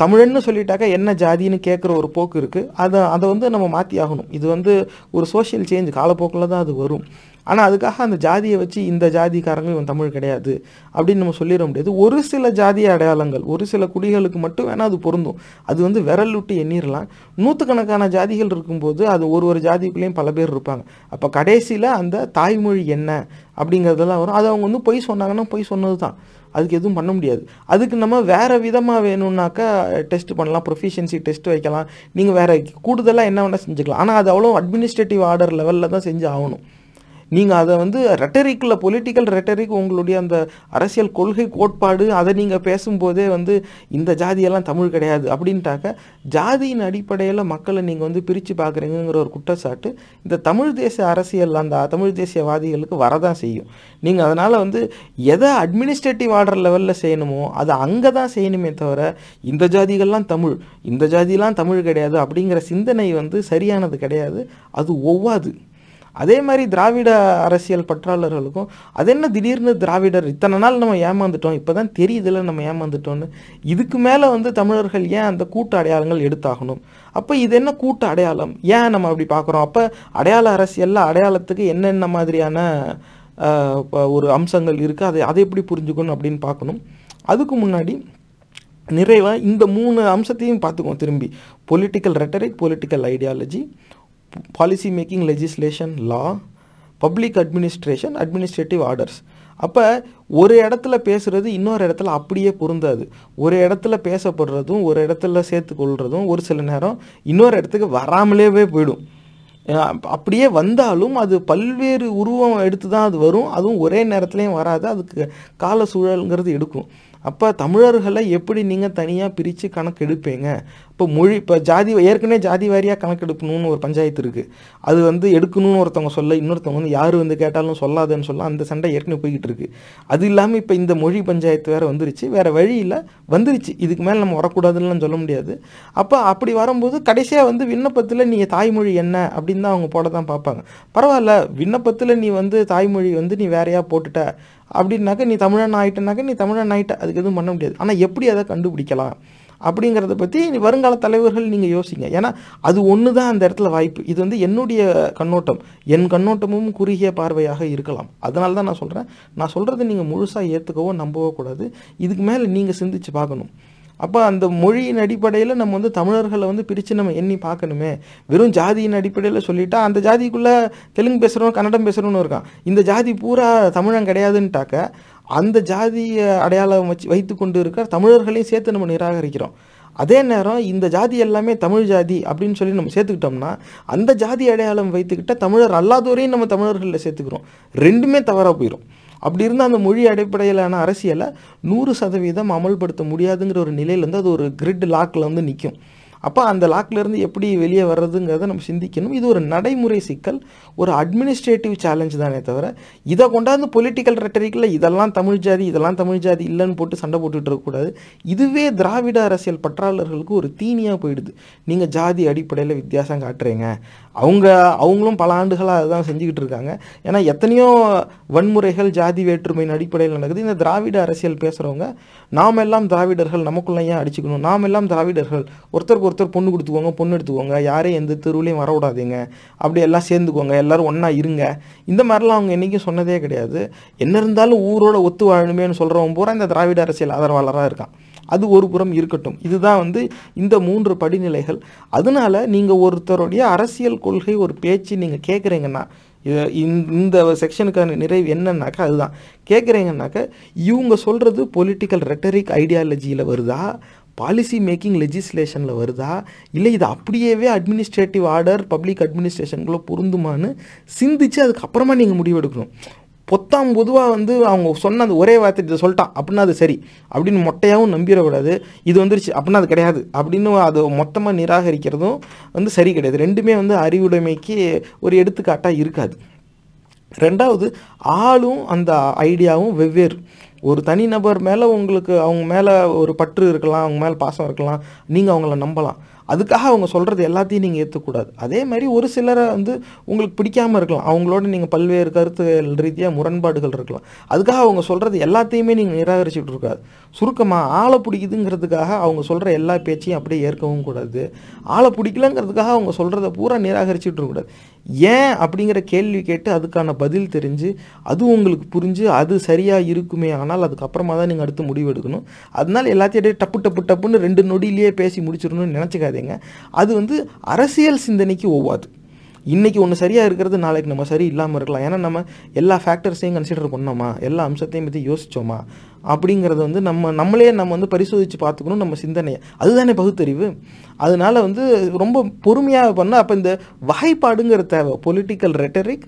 தமிழன்னு சொல்லிட்டாக்கா என்ன ஜாதின்னு கேட்குற ஒரு போக்கு இருக்குது அதை அதை வந்து நம்ம மாற்றி ஆகணும். இது வந்து ஒரு சோஷியல் சேஞ்ச் காலப்போக்கில் தான் அது வரும். ஆனால் அதுக்காக அந்த ஜாதியை வச்சு இந்த ஜாதிக்காரங்க இவன் தமிழ் கிடையாது அப்படின்னு நம்ம சொல்லிட முடியாது. ஒரு சில ஜாதி அடையாளங்கள் ஒரு சில குடிகளுக்கு மட்டும் வேணால் அது பொருந்தும். அது வந்து விரல் விட்டு எண்ணிடலாம் நூற்றுக்கணக்கான ஜாதிகள் இருக்கும்போது அது ஒரு ஒரு ஜாதிக்குள்ளேயும் பல பேர் இருப்பாங்க. அப்போ கடைசியில் அந்த தாய்மொழி என்ன அப்படிங்கிறதெல்லாம் வரும். அது அவங்க வந்து பொய் சொன்னாங்கன்னா பொய் சொன்னது தான். அதுக்கு எதுவும் பண்ண முடியாது. அதுக்கு நம்ம வேறு விதமாக வேணும்னாக்கா டெஸ்ட் பண்ணலாம். ப்ரொஃபிஷியன்சி டெஸ்ட் வைக்கலாம். நீங்கள் வேறு கூடுதலாக என்ன வேணால் செஞ்சுக்கலாம். ஆனால் அது அவ்வளோ அட்மினிஸ்ட்ரேட்டிவ் ஆர்டர் லெவலில் தான் செஞ்சு ஆகணும் நீங்கள் அதை வந்து ரெட்டரிக்கில் பொலிட்டிக்கல் ரெட்டரிக் உங்களுடைய அந்த அரசியல் கொள்கை கோட்பாடு அதை நீங்கள் பேசும்போதே வந்து இந்த ஜாதியெல்லாம் தமிழ் கிடையாது அப்படின்ட்டாக்க ஜாதியின் அடிப்படையில் மக்களை நீங்கள் வந்து பிரித்து பார்க்குறீங்கிற ஒரு குற்றச்சாட்டு இந்த தமிழ் தேசிய அரசியல் அந்த தமிழ் தேசியவாதிகளுக்கு வரதான் செய்யும். நீங்கள் அதனால் வந்து எதை அட்மினிஸ்ட்ரேட்டிவ் ஆர்டர் லெவலில் செய்யணுமோ அதை அங்கே தான் செய்யணுமே தவிர இந்த ஜாதிகள்லாம் தமிழ் இந்த ஜாதிலாம் தமிழ் கிடையாது அப்படிங்கிற சிந்தனை வந்து சரியானது கிடையாது. அது ஒவ்வாது. அதே மாதிரி திராவிட அரசியல் பற்றாளர்களுக்கும் அது என்ன திடீர்னு திராவிடர்? இத்தனை நாள் நம்ம ஏமாந்துட்டோம். இப்போ தான் தெரியுதுல நம்ம ஏமாந்துட்டோம்னு. இதுக்கு மேலே வந்து தமிழர்கள் ஏன் அந்த கூட்டு அடையாளங்கள் எடுத்தாகணும்? அப்போ இது என்ன கூட்டு அடையாளம்? ஏன் நம்ம அப்படி பார்க்குறோம்? அப்போ அடையாள அரசியலில் அடையாளத்துக்கு என்னென்ன மாதிரியான ஒரு அம்சங்கள் இருக்குது அதை அதை எப்படி புரிஞ்சுக்கணும் அப்படின்னு பார்க்கணும். அதுக்கு முன்னாடி நிறைவாக இந்த மூணு அம்சத்தையும் பார்த்துக்குவோம் திரும்பி. Political rhetoric political ideology policy making legislation law public administration administrative orders அப்போ ஒரு இடத்துல பேசுகிறது இன்னொரு இடத்துல அப்படியே பொருந்தாது. ஒரு இடத்துல பேசப்படுறதும் ஒரு இடத்துல சேர்த்துக்கொள்கிறதும் ஒரு சில நேரம் இன்னொரு இடத்துக்கு வராமலே போயிடும். அப்படியே வந்தாலும் அது பல்வேறு உருவம் எடுத்து தான் அது வரும். அதுவும் ஒரே நேரத்துலையும் வராது. அதுக்கு கால சூழலுங்கிறது எடுக்கும். அப்போ தமிழர்களை எப்படி நீங்கள் தனியாக பிரித்து கணக்கு எடுப்பீங்க இப்போ மொழி இப்போ ஜாதி ஏற்கனவே ஜாதி வாரியாக கணக்கு எடுக்கணும்னு ஒரு பஞ்சாயத்து இருக்குது அது வந்து எடுக்கணும்னு ஒருத்தவங்க சொல்ல இன்னொருத்தவங்க வந்து யார் வந்து கேட்டாலும் சொல்லாதேன்னு சொல்ல அந்த சண்டை ஏற்கனவே போய்கிட்டு இருக்கு. அது இல்லாமல் இப்போ இந்த மொழி பஞ்சாயத்து வேறு வந்துருச்சு. வேறு வழியில் வந்துருச்சு. இதுக்கு மேலே நம்ம வரக்கூடாதுன்னு சொல்ல முடியாது. அப்போ அப்படி வரும்போது கடைசியாக வந்து விண்ணப்பத்தில் நீங்கள் தாய்மொழி என்ன அப்படின்னு தான் அவங்க போட தான் பார்ப்பாங்க. பரவாயில்ல விண்ணப்பத்தில் நீ வந்து தாய்மொழி வந்து நீ வேறையாக போட்டுட்ட. அப்படின்னாக்க நீ தமிழன் ஆகிட்டனாக்க நீ தமிழன் ஆகிட்ட அதுக்கு எதுவும் பண்ண முடியாது. ஆனால் எப்படி அதை கண்டுபிடிக்கலாம்? அப்படிங்கிறத பற்றி வருங்கால தலைவர்கள் நீங்கள் யோசிங்க. ஏன்னா அது ஒன்று தான் அந்த இடத்துல வாய்ப்பு. இது வந்து என்னுடைய கண்ணோட்டம். என் கண்ணோட்டமும் குறுகிய பார்வையாக இருக்கலாம். அதனால தான் நான் சொல்கிறேன் நான் சொல்கிறத நீங்கள் முழுசாக ஏற்றுக்கவோ நம்பவோ கூடாது. இதுக்கு மேலே நீங்கள் சிந்திச்சு பார்க்கணும். அப்போ அந்த மொழியின் அடிப்படையில் நம்ம வந்து தமிழர்களை வந்து பிரித்து நம்ம எண்ணி பார்க்கணுமே. வெறும் ஜாதியின் அடிப்படையில் சொல்லிட்டா அந்த ஜாதிக்குள்ளே தெலுங்கு பேசுகிறவன் கன்னடம் பேசுகிறவனு இருக்கான். இந்த ஜாதி பூரா தமிழன் கிடையாதுன்ட்டாக்க அந்த ஜாதியை அடையாளம் வச்சு வைத்து கொண்டு இருக்கிற தமிழர்களையும் சேர்த்து நம்ம நிராகரிக்கிறோம். அதே நேரம் இந்த ஜாதி எல்லாமே தமிழ் ஜாதி அப்படின்னு சொல்லி நம்ம சேர்த்துக்கிட்டோம்னா அந்த ஜாதி அடையாளம் வைத்துக்கிட்ட தமிழர் அல்லாதோரையும் நம்ம தமிழர்களில் சேர்த்துக்கிறோம். ரெண்டுமே தவறாக போயிடும் அப்படி இருந்தால் அந்த மொழி அடிப்படையிலான அரசியலை நூறு சதவீதம் அமல்படுத்த முடியாதுங்கிற ஒரு நிலையில் வந்து அது ஒரு கிரிட் லாக்கில் வந்து நிற்கும் அப்போ அந்த லாக்லேருந்து எப்படி வெளியே வர்றதுங்கிறத நம்ம சிந்திக்கணும். இது ஒரு நடைமுறை சிக்கல். ஒரு அட்மினிஸ்ட்ரேட்டிவ் சேலஞ்ச் தானே தவிர இதை கொண்டாந்து பொலிட்டிக்கல் ரெட்டரிக்கில் இதெல்லாம் தமிழ் ஜாதி இதெல்லாம் தமிழ் ஜாதி இல்லைன்னு போட்டு சண்டை போட்டுட்டு இருக்கக்கூடாது. இதுவே திராவிட அரசியல் பற்றாளர்களுக்கு ஒரு தீனியாக போயிடுது. நீங்கள் ஜாதி அடிப்படையில் வித்தியாசம் காட்டுறீங்க. அவங்க அவங்களும் பல ஆண்டுகளாக அதுதான் செஞ்சுக்கிட்டு இருக்காங்க. ஏன்னா எத்தனையோ வன்முறைகள் ஜாதி வேற்றுமையின் அடிப்படையில் நடக்குது. இந்த திராவிட அரசியல் பேசுகிறவங்க நாம் எல்லாம் திராவிடர்கள் நமக்குள்ள ஏன் அடிச்சுக்கணும். நாம் எல்லாம் திராவிடர்கள். ஒருத்தருக்கு ஒருத்தர் பொண்ணு கொடுத்துக்கோங்க பொண்ணு எடுத்துக்கோங்க யாரையும் எந்த தெருவுலையும் வரவிடாதீங்க. அப்படி எல்லாம் சேர்ந்துக்கோங்க எல்லோரும் ஒன்றா இருங்க. இந்த மாதிரிலாம் அவங்க என்றைக்கும் சொன்னதே கிடையாது. என்ன இருந்தாலும் ஊரோட ஒத்து வாழணுமேனு சொல்கிறவன் பூரா இந்த திராவிட அரசியல் ஆதரவாளராக இருக்கான். அது ஒரு புறம் இருக்கட்டும். இதுதான் வந்து இந்த மூன்று படிநிலைகள். அதனால நீங்கள் ஒருத்தருடைய அரசியல் கொள்கை ஒரு பேச்சு நீங்கள் கேட்குறீங்கன்னா இந்த- இந்த செக்ஷனுக்கான நிறைவு என்னன்னாக்கா அதுதான். கேட்குறீங்கன்னாக்கா இவங்க சொல்கிறது பொலிட்டிக்கல் ரெட்டரிக் ஐடியாலஜியில் வருதா? பாலிசி மேக்கிங் லெஜிஸ்லேஷனில் வருதா? இல்லை இது அப்படியேவே அட்மினிஸ்ட்ரேட்டிவ் ஆர்டர் பப்ளிக் அட்மினிஸ்ட்ரேஷனுக்குள்ளே பொருந்துமான்னு சிந்திச்சு அதுக்கப்புறமா நீங்கள் முடிவெடுக்கணும் பொத்தாம் பொதுவாக வந்து அவங்க சொன்ன அந்த ஒரே வார்த்தை இதை சொல்லிட்டான் அப்படின்னா அது சரி. அப்படின்னு மொட்டையாகவும் நம்பிடக்கூடாது. இது வந்துருச்சு அப்படின்னா அது கிடையாது. அப்படின்னு அது மொத்தமாக நிராகரிக்கிறதும் வந்து சரி கிடையாது. ரெண்டுமே வந்து அறிவுடைமைக்கு ஒரு எடுத்துக்காட்டாக இருக்காது. ரெண்டாவது ஆளும் அந்த ஐடியாவும் வெவ்வேறு. ஒரு தனிநபர் மேலே உங்களுக்கு அவங்க மேலே ஒரு பற்று இருக்கலாம் அவங்க மேலே பாசம் இருக்கலாம் நீங்கள் அவங்கள நம்பலாம். அதுக்காக அவங்க சொல்கிறது எல்லாத்தையும் நீங்கள் ஏற்றக்கூடாது அதே மாதிரி ஒரு சிலரை வந்து உங்களுக்கு பிடிக்காமல் இருக்கலாம். அவங்களோட நீங்கள் பல்வேறு கருத்துகள் ரீதியாக முரண்பாடுகள் இருக்கலாம். அதுக்காக அவங்க சொல்கிறது எல்லாத்தையுமே நீங்கள் நிராகரிச்சுட்டு இருக்காது. சுருக்கமாக ஆளை பிடிக்குதுங்கிறதுக்காக அவங்க சொல்கிற எல்லா பேச்சையும் அப்படியே ஏற்கவும் கூடாது. ஆளை பிடிக்கலங்கிறதுக்காக அவங்க சொல்கிறத பூரா நிராகரிச்சுட்டு இருக்கக்கூடாது ஏன் அப்படிங்கிற கேள்வி கேட்டு அதுக்கான பதில் தெரிஞ்சு அது உங்களுக்கு புரிஞ்சு அது சரியாக இருக்குமே ஆனால் அதுக்கப்புறமா தான் நீங்கள் அடுத்து முடிவு எடுக்கணும். அதனால எல்லாத்தையும் டப்பு டப்பு டப்புன்னு ரெண்டு நொடியிலேயே பேசி முடிச்சிடணும்னு நினச்சிக்காது நினைக்காதீங்க அது வந்து அரசியல் சிந்தனைக்கு ஒவ்வாது. இன்றைக்கி ஒன்று சரியாக இருக்கிறது நாளைக்கு நம்ம சரி இல்லாமல் இருக்கலாம். ஏன்னா நம்ம எல்லா ஃபேக்டர்ஸையும் கன்சிடர் பண்ணோமா? எல்லா அம்சத்தையும் பற்றி யோசித்தோமா அப்படிங்கிறத வந்து நம்ம நம்மளே நம்ம வந்து பரிசோதித்து பார்த்துக்கணும் நம்ம சிந்தனையை. அதுதானே பகுத்தறிவு. அதனால வந்து ரொம்ப பொறுமையாக பண்ணால் அப்போ இந்த வகைப்பாடுங்கிற தேவை. Political rhetoric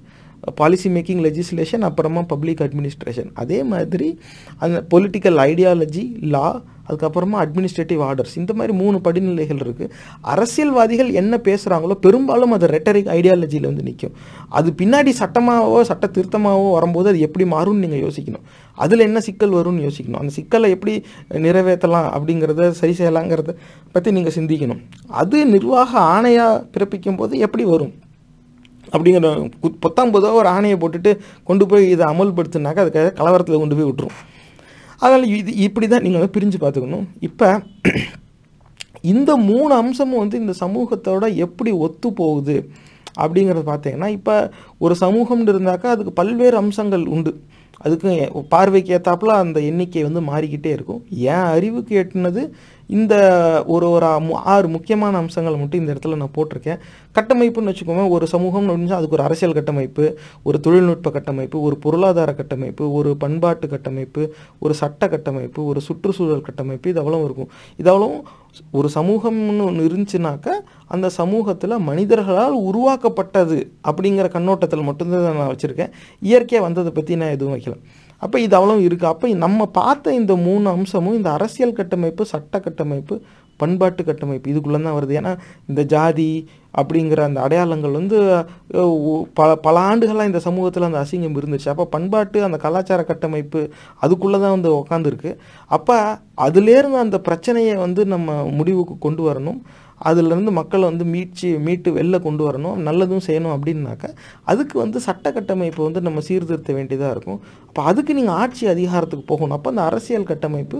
policy making legislation அப்புறமா பப்ளிக் அட்மினிஸ்ட்ரேஷன் அதே மாதிரி அந்த பொலிட்டிக்கல் ஐடியாலஜி லா அதுக்கப்புறமா அட்மினிஸ்ட்ரேட்டிவ் ஆர்டர்ஸ் இந்த மாதிரி மூணு படிநிலைகள் இருக்குது அரசியல்வாதிகள் என்ன பேசுகிறாங்களோ பெரும்பாலும் அது ரெட்டரிக் ஐடியாலஜியில் வந்து நிற்கும் அது பின்னாடி சட்டமாகவோ சட்ட திருத்தமாகவோ வரும்போது அது எப்படி மாறும்னு நீங்கள் யோசிக்கணும். அதில் என்ன சிக்கல் வரும்னு யோசிக்கணும். அந்த சிக்கலை எப்படி நிறைவேற்றலாம் அப்படிங்கிறத சரி செய்யலாங்கிறத பற்றி நீங்கள் சிந்திக்கணும். அது நிர்வாக ஆணையாக பிறப்பிக்கும் போது எப்படி வரும்? அப்படிங்கிற கு- பொத்தாம் பொதுவாக ஒரு ஆணையை போட்டுட்டு கொண்டு போய் இதை அமல்படுத்தினாக்கா அதுக்காக கலவரத்தில் கொண்டு போய் விட்டுரும். அதனால் இது இப்படி தான் நீங்கள் வந்து பிரிஞ்சு பார்த்துக்கணும். இப்போ இந்த மூணு அம்சமும் வந்து இந்த சமூகத்தோட எப்படி ஒத்து போகுது அப்படிங்கிறத பார்த்தீங்கன்னா இப்போ ஒரு சமூகம்னு இருந்தாக்கா அதுக்கு பல்வேறு அம்சங்கள் உண்டு. அதுக்கு பார்வைக்கு ஏற்றாப்புல அந்த எண்ணிக்கை வந்து மாறிக்கிட்டே இருக்கும். என் அறிவுக்கு எட்டினது? இந்த ஒரு ஒரு மு- ஆறு முக்கியமான அம்சங்களை மட்டும் இந்த இடத்துல நான் போட்டிருக்கேன். கட்டமைப்புன்னு வச்சுக்கோங்க ஒரு சமூகம் அப்படின்னா அதுக்கு ஒரு அரசியல் கட்டமைப்பு ஒரு தொழில்நுட்ப கட்டமைப்பு ஒரு பொருளாதார கட்டமைப்பு ஒரு பண்பாட்டு கட்டமைப்பு ஒரு சட்ட கட்டமைப்பு ஒரு சுற்றுச்சூழல் கட்டமைப்பு இது இருக்கும். இது ஒரு சமூகம்னு ஒன்று இருந்துச்சுனாக்க அந்த சமூகத்தில் மனிதர்களால் உருவாக்கப்பட்டது அப்படிங்கிற கண்ணோட்டத்தில் மட்டும்தான் நான் வச்சுருக்கேன். இயற்கையாக வந்ததை பற்றி நான் எதுவும் வைக்கல. அப்போ இது அவ்வளோ இருக்குது அப்போ நம்ம பார்த்த இந்த மூணு அம்சமும் இந்த அரசியல் கட்டமைப்பு சட்ட கட்டமைப்பு பண்பாட்டு கட்டமைப்பு இதுக்குள்ளே தான் வருது. ஏன்னா இந்த ஜாதி அப்படிங்கிற அந்த அடையாளங்கள் வந்து பல பல ஆண்டுகளாக இந்த சமூகத்தில் அந்த அசிங்கம் இருந்துச்சு. அப்போ பண்பாட்டு அந்த கலாச்சார கட்டமைப்பு அதுக்குள்ளே தான் வந்து உக்காந்துருக்கு. அப்போ அதுலேருந்து அந்த பிரச்சனையை வந்து நம்ம முடிவுக்கு கொண்டு வரணும். அதுலேருந்து மக்களை வந்து மீட்சி மீட்டு வெளில கொண்டு வரணும் நல்லதும் செய்யணும் அப்படின்னாக்கா அதுக்கு வந்து சட்ட கட்டமைப்பு வந்து நம்ம சீர்திருத்த வேண்டியதாக இருக்கும். அப்போ அதுக்கு நீங்கள் ஆட்சி அதிகாரத்துக்கு போகணும். அப்போ அந்த அரசியல் கட்டமைப்பு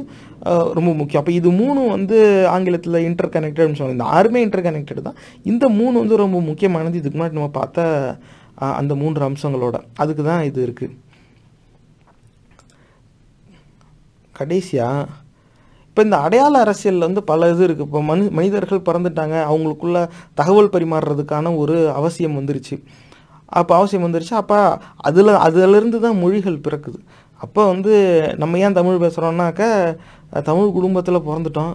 ரொம்ப முக்கியம். அப்போ இது மூணும் வந்து ஆங்கிலத்தில் இன்டர் கனெக்டட்னு சொல்லுவாங்க இந்த ஆறுமே இன்டர் கனெக்டட் தான். இந்த மூணு வந்து ரொம்ப முக்கியமானது. இதுக்கு முன்னாடி நம்ம பார்த்த அந்த மூன்று அம்சங்களோட. அதுக்கு தான் இது இருக்குது கடைசியாக இப்போ இந்த அடையாள அரசியலில் வந்து பல இது இருக்குது இப்போ மனி மனிதர்கள் பிறந்துட்டாங்க. அவங்களுக்குள்ள தகவல் பரிமாறுறதுக்கான ஒரு அவசியம் வந்துருச்சு. அப்போ அவசியம் வந்துருச்சு. அப்போ அதில் அதிலிருந்து தான் மொழிகள் பிறக்குது. அப்போ வந்து நம்ம ஏன் தமிழ் பேசுகிறோம்னாக்க தமிழ் குடும்பத்தில் பிறந்துட்டோம்.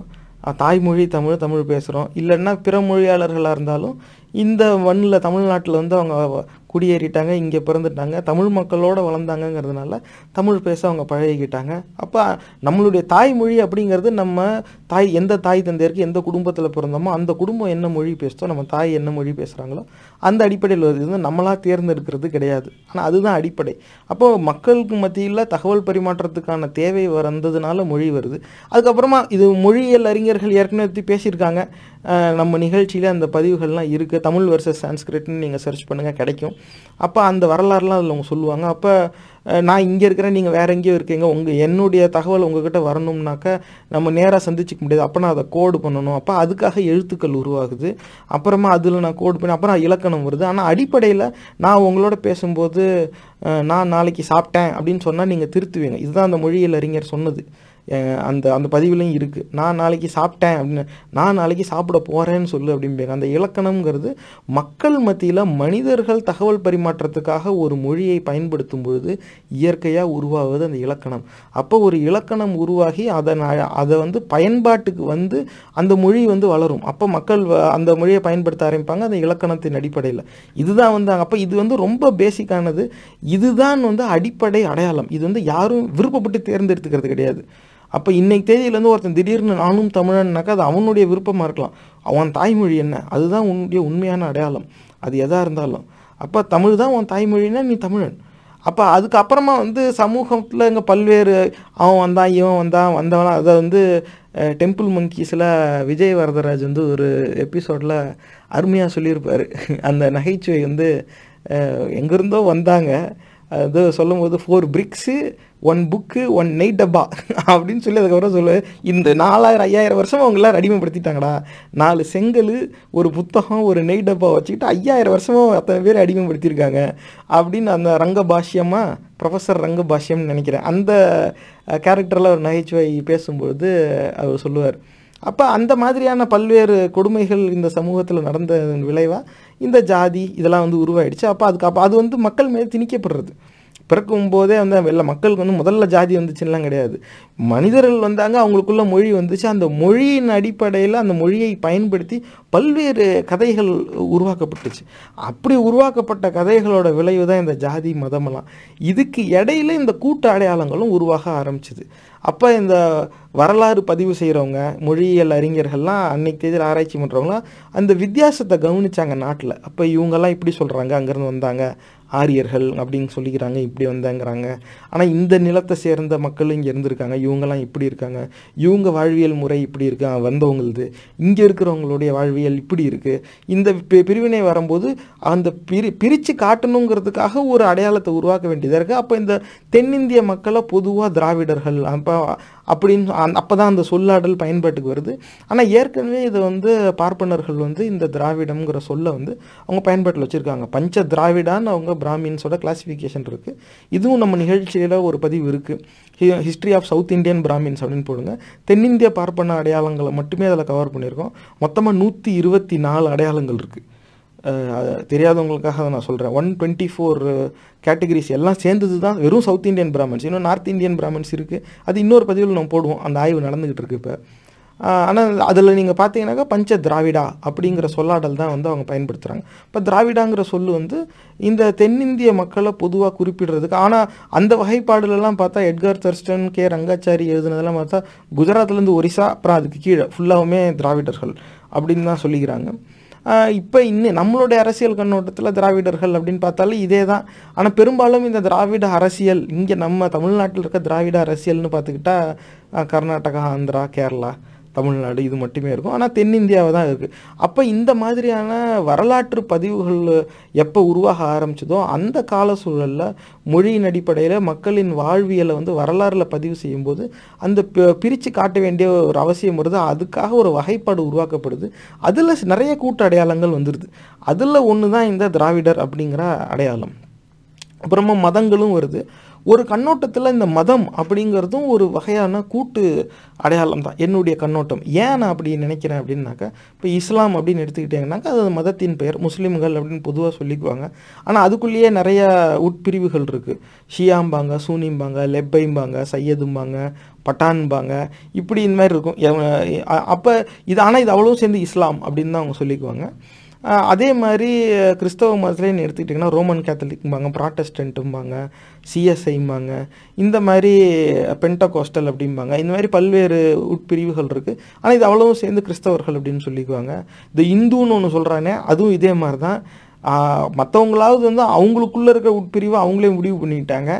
தாய்மொழி தமிழ் தமிழ் பேசுகிறோம் இல்லைன்னா பிற மொழியாளர்களாக இருந்தாலும் இந்த மண்ணில் தமிழ்நாட்டில் வந்து அவங்க குடியேறிட்டாங்க இங்கே பிறந்துட்டாங்க தமிழ் மக்களோட வளர்ந்தாங்கங்கிறதுனால தமிழ் பேச அவங்க பழகிக்கிட்டாங்க. அப்போ நம்மளுடைய தாய்மொழி அப்படிங்கிறது நம்ம தாய் எந்த தாய் தந்தையருக்கு எந்த குடும்பத்தில் பிறந்தோமோ அந்த குடும்பம் என்ன மொழி பேசுதோ நம்ம தாய் என்ன மொழி பேசுகிறாங்களோ அந்த அடிப்படையில் வருது நம்மளாக வந்து தேர்ந்தெடுக்கிறது கிடையாது. ஆனால் அதுதான் அடிப்படை. அப்போ மக்களுக்கு மத்தியில் தகவல் பரிமாற்றத்துக்கான தேவை வந்ததுனால மொழி வருது. அதுக்கப்புறமா இது மொழியியல் அறிஞர்கள் ஏற்கனவே பேசியிருக்காங்க. நம்ம நிகழ்ச்சியில் அந்த பதிவுகள்லாம் இருக்குது தமிழ் வர்சஸ் சான்ஸ்கிரிட்னு நீங்கள் சர்ச் பண்ணுங்கள் கிடைக்கும். அப்போ அந்த வரலாறுலாம் அதில் அவங்க சொல்லுவாங்க. அப்போ நான் இங்கே இருக்கிறேன் நீங்கள் வேறு எங்கேயோ இருக்கீங்க. உங்கள் என்னுடைய தகவல் உங்ககிட்ட வரணும்னாக்கா நம்ம நேராக சந்திச்சிக்க முடியாது. அப்போ நான் அதை கோடு பண்ணணும். அப்போ அதுக்காக எழுத்துக்கள் உருவாகுது. அப்புறமா அதில் நான் கோடு பண்ணி அப்புறம் இலக்கணம் வருது. ஆனால் அடிப்படையில் நான் உங்களோட பேசும்போது நான் நாளைக்கு சாப்பிட்டேன் அப்படின்னு சொன்னால் நீங்கள் திருத்துவீங்க. இதுதான் அந்த மொழியில் அறிஞர் சொன்னது. அந்த அந்த பதிவுலையும் இருக்குது நான் நாளைக்கு சாப்பிட்டேன் அப்படின்னு நான் நாளைக்கு சாப்பிட போகிறேன்னு சொல்லு அப்படிம்பாங்க. அந்த இலக்கணம்ங்கிறது மக்கள் மத்தியில் மனிதர்கள் தகவல் பரிமாற்றத்துக்காக ஒரு மொழியை பயன்படுத்தும் பொழுது இயற்கையாக உருவாகுது அந்த இலக்கணம். அப்போ ஒரு இலக்கணம் உருவாகி அதை நான் அதை வந்து பயன்பாட்டுக்கு வந்து அந்த மொழி வந்து வளரும். அப்போ மக்கள் வ- அந்த மொழியை பயன்படுத்த ஆரம்பிப்பாங்க. அந்த இலக்கணத்தின் அடிப்படையில். இதுதான் வந்து அப்போ இது வந்து ரொம்ப பேசிக்கானது இதுதான் வந்து அடிப்படை அடையாளம். இது வந்து யாரும் விருப்பப்பட்டு தேர்ந்தெடுத்துக்கிறது கிடையாது. அப்போ இன்றைக்கு தேதியிலேருந்து ஒருத்தன் திடீர்னு நானும் தமிழன்னாக்கா அது அவனுடைய விருப்பமாக இருக்கலாம். அவன் தாய்மொழி என்ன? அதுதான் உன்னுடைய உண்மையான அடையாளம். அது எதாக இருந்தாலும். அப்போ தமிழ் தான் உன் தாய்மொழின்னா நீ தமிழன். அப்போ அதுக்கப்புறமா வந்து சமூகத்தில் இங்கே பல்வேறு அவன் வந்தான் இவன் வந்தான் வந்தவனா அதை வந்து டெம்பிள் மங்கீஸில் விஜய் வரதராஜ் வந்து ஒரு எபிசோடில் அருமையாக சொல்லியிருப்பார். அந்த நகைச்சுவை வந்து எங்கேருந்தோ வந்தாங்க. அது சொல்லும்போது four bricks one book one night டப்பா. அப்படின்னு சொல்லி அதுக்கப்புறம் சொல்லு இந்த நாலாயிரம் ஐயாயிரம் வருஷம் அவங்களாம் அடிமைப்படுத்திட்டாங்கடா. நாலு செங்கல் ஒரு புத்தகம் ஒரு நெய் டப்பா வச்சுக்கிட்டு ஐயாயிரம் வருஷமும் அத்தனை பேர் அடிமைப்படுத்தியிருக்காங்க. அப்படின்னு அந்த ரங்க பாஷ்யமாக ப்ரொஃபஸர் ரங்க பாஷ்யம்னு நினைக்கிறேன் அந்த கேரக்டரில் ஒரு நகைச்சுவை பேசும்பொழுது அவர் சொல்லுவார் அப்போ அந்த மாதிரியான பல்வேறு கொடுமைகள் இந்த சமூகத்தில் நடந்த விளைவாக இந்த ஜாதி இதெல்லாம் வந்து உருவாயிடுச்சு. அப்போ அதுக்கு அப்போ அது வந்து மக்கள் மேலே திணிக்கப்படுறது. பிறக்கும் போதே வந்து வெளில மக்களுக்கு வந்து முதல்ல ஜாதி வந்துச்சுன்னெலாம் கிடையாது. மனிதர்கள் வந்தாங்க அவங்களுக்குள்ள மொழி வந்துச்சு. அந்த மொழியின் அடிப்படையில் அந்த மொழியை பயன்படுத்தி பல்வேறு கதைகள் உருவாக்கப்பட்டுச்சு. அப்படி உருவாக்கப்பட்ட கதைகளோட விளைவு தான் இந்த ஜாதி மதமெல்லாம். இதுக்கு இடையில இந்த கூட்டு அடையாளங்களும் உருவாக ஆரம்பிச்சுது. அப்போ இந்த வரலாறு பதிவு செய்கிறவங்க மொழியியல் அறிஞர்கள்லாம் அன்னைக்கு தேதியில் ஆராய்ச்சி பண்ணுறவங்களாம் அந்த வித்தியாசத்தை கவனிச்சாங்க நாட்டில். அப்போ இவங்கெல்லாம் இப்படி சொல்கிறாங்க அங்கேருந்து வந்தாங்க. ஆரியர்கள் அப்படின்னு சொல்லிக்கிறாங்க இப்படி வந்தாங்கிறாங்க. ஆனால் இந்த நிலத்தை சேர்ந்த மக்கள் இங்கே இருந்திருக்காங்க. இவங்கெல்லாம் இப்படி இருக்காங்க. இவங்க வாழ்வியல் முறை இப்படி இருக்கா. வந்தவங்களுது. இங்கே இருக்கிறவங்களுடைய வாழ்வியல் இப்படி இருக்குது இந்த பி- பிரிவினை வரும்போது அந்த பிரி பிரித்து காட்டணுங்கிறதுக்காக ஒரு அடையாளத்தை உருவாக்க வேண்டியதாக இருக்குது அப்போ இந்த தென்னிந்திய மக்களை பொதுவாக திராவிடர்கள் அப்போ அப்படின்னு அப்போ தான் அந்த சொல்லாடல் பயன்பாட்டுக்கு வருது. ஆனால் ஏற்கனவே இதை வந்து பார்ப்பனர்கள் வந்து இந்த திராவிடம்ங்கிற சொல்லை வந்து அவங்க பயன்பாட்டில் வச்சுருக்காங்க. பஞ்ச திராவிடான்னு அவங்க பிராமின்ஸோட கிளாசிஃபிகேஷன் இருக்குது இதுவும் நம்ம நிகழ்ச்சியில் ஒரு பதிவு இருக்குது history of south Indian Brahmins அப்படின்னு போடுங்க. தென்னிந்திய பார்ப்பன அடையாளங்களை மட்டுமே அதில் கவர் பண்ணியிருக்கோம். மொத்தமாக நூற்றி இருபத்தி நாலு அடையாளங்கள் இருக்குது தெரியாதவங்களுக்காக நான் சொல்கிறேன் ஒன் டுவெண்ட்டி ஃபோர் கேட்டகரிஸ் எல்லாம் சேர்ந்தது தான் வெறும் சவுத் இந்தியன் பிராமன்ஸ் இன்னும் நார்த் இந்தியன் பிராமன்ஸ் இருக்குது அது இன்னொரு பதிவில் நம்ம போடுவோம். அந்த ஆய்வு நடந்துக்கிட்டு இருக்கு இப்போ. ஆனால் அதில் நீங்கள் பார்த்தீங்கன்னாக்கா பஞ்ச திராவிடா அப்படிங்கிற சொல்லாடல் தான் வந்து அவங்க பயன்படுத்துகிறாங்க இப்போ திராவிடாங்கிற சொல்லு வந்து இந்த தென்னிந்திய மக்களை பொதுவாக குறிப்பிடுறதுக்கு ஆனால் அந்த வகைப்பாடுலலாம் பார்த்தா எட்கர் தர்ஸ்டன் கே. ரங்காச்சாரி எழுதுனதெல்லாம் பார்த்தா குஜராத்லேருந்து ஒரிசா அப்புறம் அதுக்கு கீழே ஃபுல்லாகவுமே திராவிடர்கள் அப்படின்னு தான் சொல்லிக்கிறாங்க. இப்போ இன்னும் நம்மளுடைய அரசியல் கண்ணோட்டத்தில் திராவிடர்கள் அப்படின்னு பார்த்தாலே இதே தான் ஆனால் பெரும்பாலும் இந்த திராவிட அரசியல் இங்கே நம்ம தமிழ்நாட்டில் இருக்க திராவிட அரசியல்னு பார்த்துக்கிட்டா கர்நாடகா ஆந்திரா கேரளா தமிழ்நாடு இது மட்டுமே இருக்கும். ஆனால் தென்னிந்தியாவை தான் இருக்குது அப்போ இந்த மாதிரியான வரலாற்று பதிவுகள் எப்போ உருவாக ஆரம்பிச்சதோ அந்த கால சூழலில் மொழியின் அடிப்படையில் மக்களின் வாழ்வியலை வந்து வரலாறில் பதிவு செய்யும்போது அந்த பி- பிரித்து காட்ட வேண்டிய ஒரு அவசியம் வருது. அதுக்காக ஒரு வகைப்பாடு உருவாக்கப்படுது. அதில் நிறைய கூட்டு அடையாளங்கள் வந்துடுது அதில் ஒன்று தான் இந்த திராவிடர் அப்படிங்கிற அடையாளம். அப்புறமா மதங்களும் வருது. ஒரு கண்ணோட்டத்தில் இந்த மதம் அப்படிங்கிறதும் ஒரு வகையான கூட்டு அடையாளம் தான் என்னுடைய கண்ணோட்டம். ஏன் நான் அப்படி நினைக்கிறேன் அப்படின்னாக்கா இப்போ இஸ்லாம் அப்படின்னு எடுத்துக்கிட்டிங்கனாக்கா அது மதத்தின் பெயர் முஸ்லீம்கள் அப்படின்னு பொதுவாக சொல்லிக்குவாங்க. ஆனால் அதுக்குள்ளேயே நிறைய உட்பிரிவுகள் இருக்குது ஷியாம்பாங்க சூனிம்பாங்க லெப்பைம்பாங்க சையதும்பாங்க பட்டான்பாங்க இப்படி இந்த மாதிரி இருக்கும். அப்போ இது ஆனால் இது அவ்வளோ சேர்ந்து இஸ்லாம் அப்படின்னு தான் அவங்க சொல்லிக்குவாங்க. அதே மாதிரி கிறிஸ்தவ மதத்துலேன்னு எடுத்துக்கிட்டிங்கன்னா ரோமன் கேத்தலிக்கும்பாங்க ப்ராட்டஸ்டன்ட்டும்பாங்க சிஎஸ்ஐம்பாங்க இந்த மாதிரி பென்டகோஸ்டல் அப்படிம்பாங்க இந்த மாதிரி பல்வேறு உட்பிரிவுகள் இருக்குது ஆனால் இது அவ்வளவும் சேர்ந்து கிறிஸ்தவர்கள் அப்படின்னு சொல்லிக்குவாங்க. இந்த இந்துன்னு ஒன்று சொல்கிறானே அதுவும் இதே மாதிரி தான் மற்றவங்களாவது வந்து அவங்களுக்குள்ளே இருக்கிற உட்பிரிவை அவங்களே முடிவு பண்ணிட்டாங்க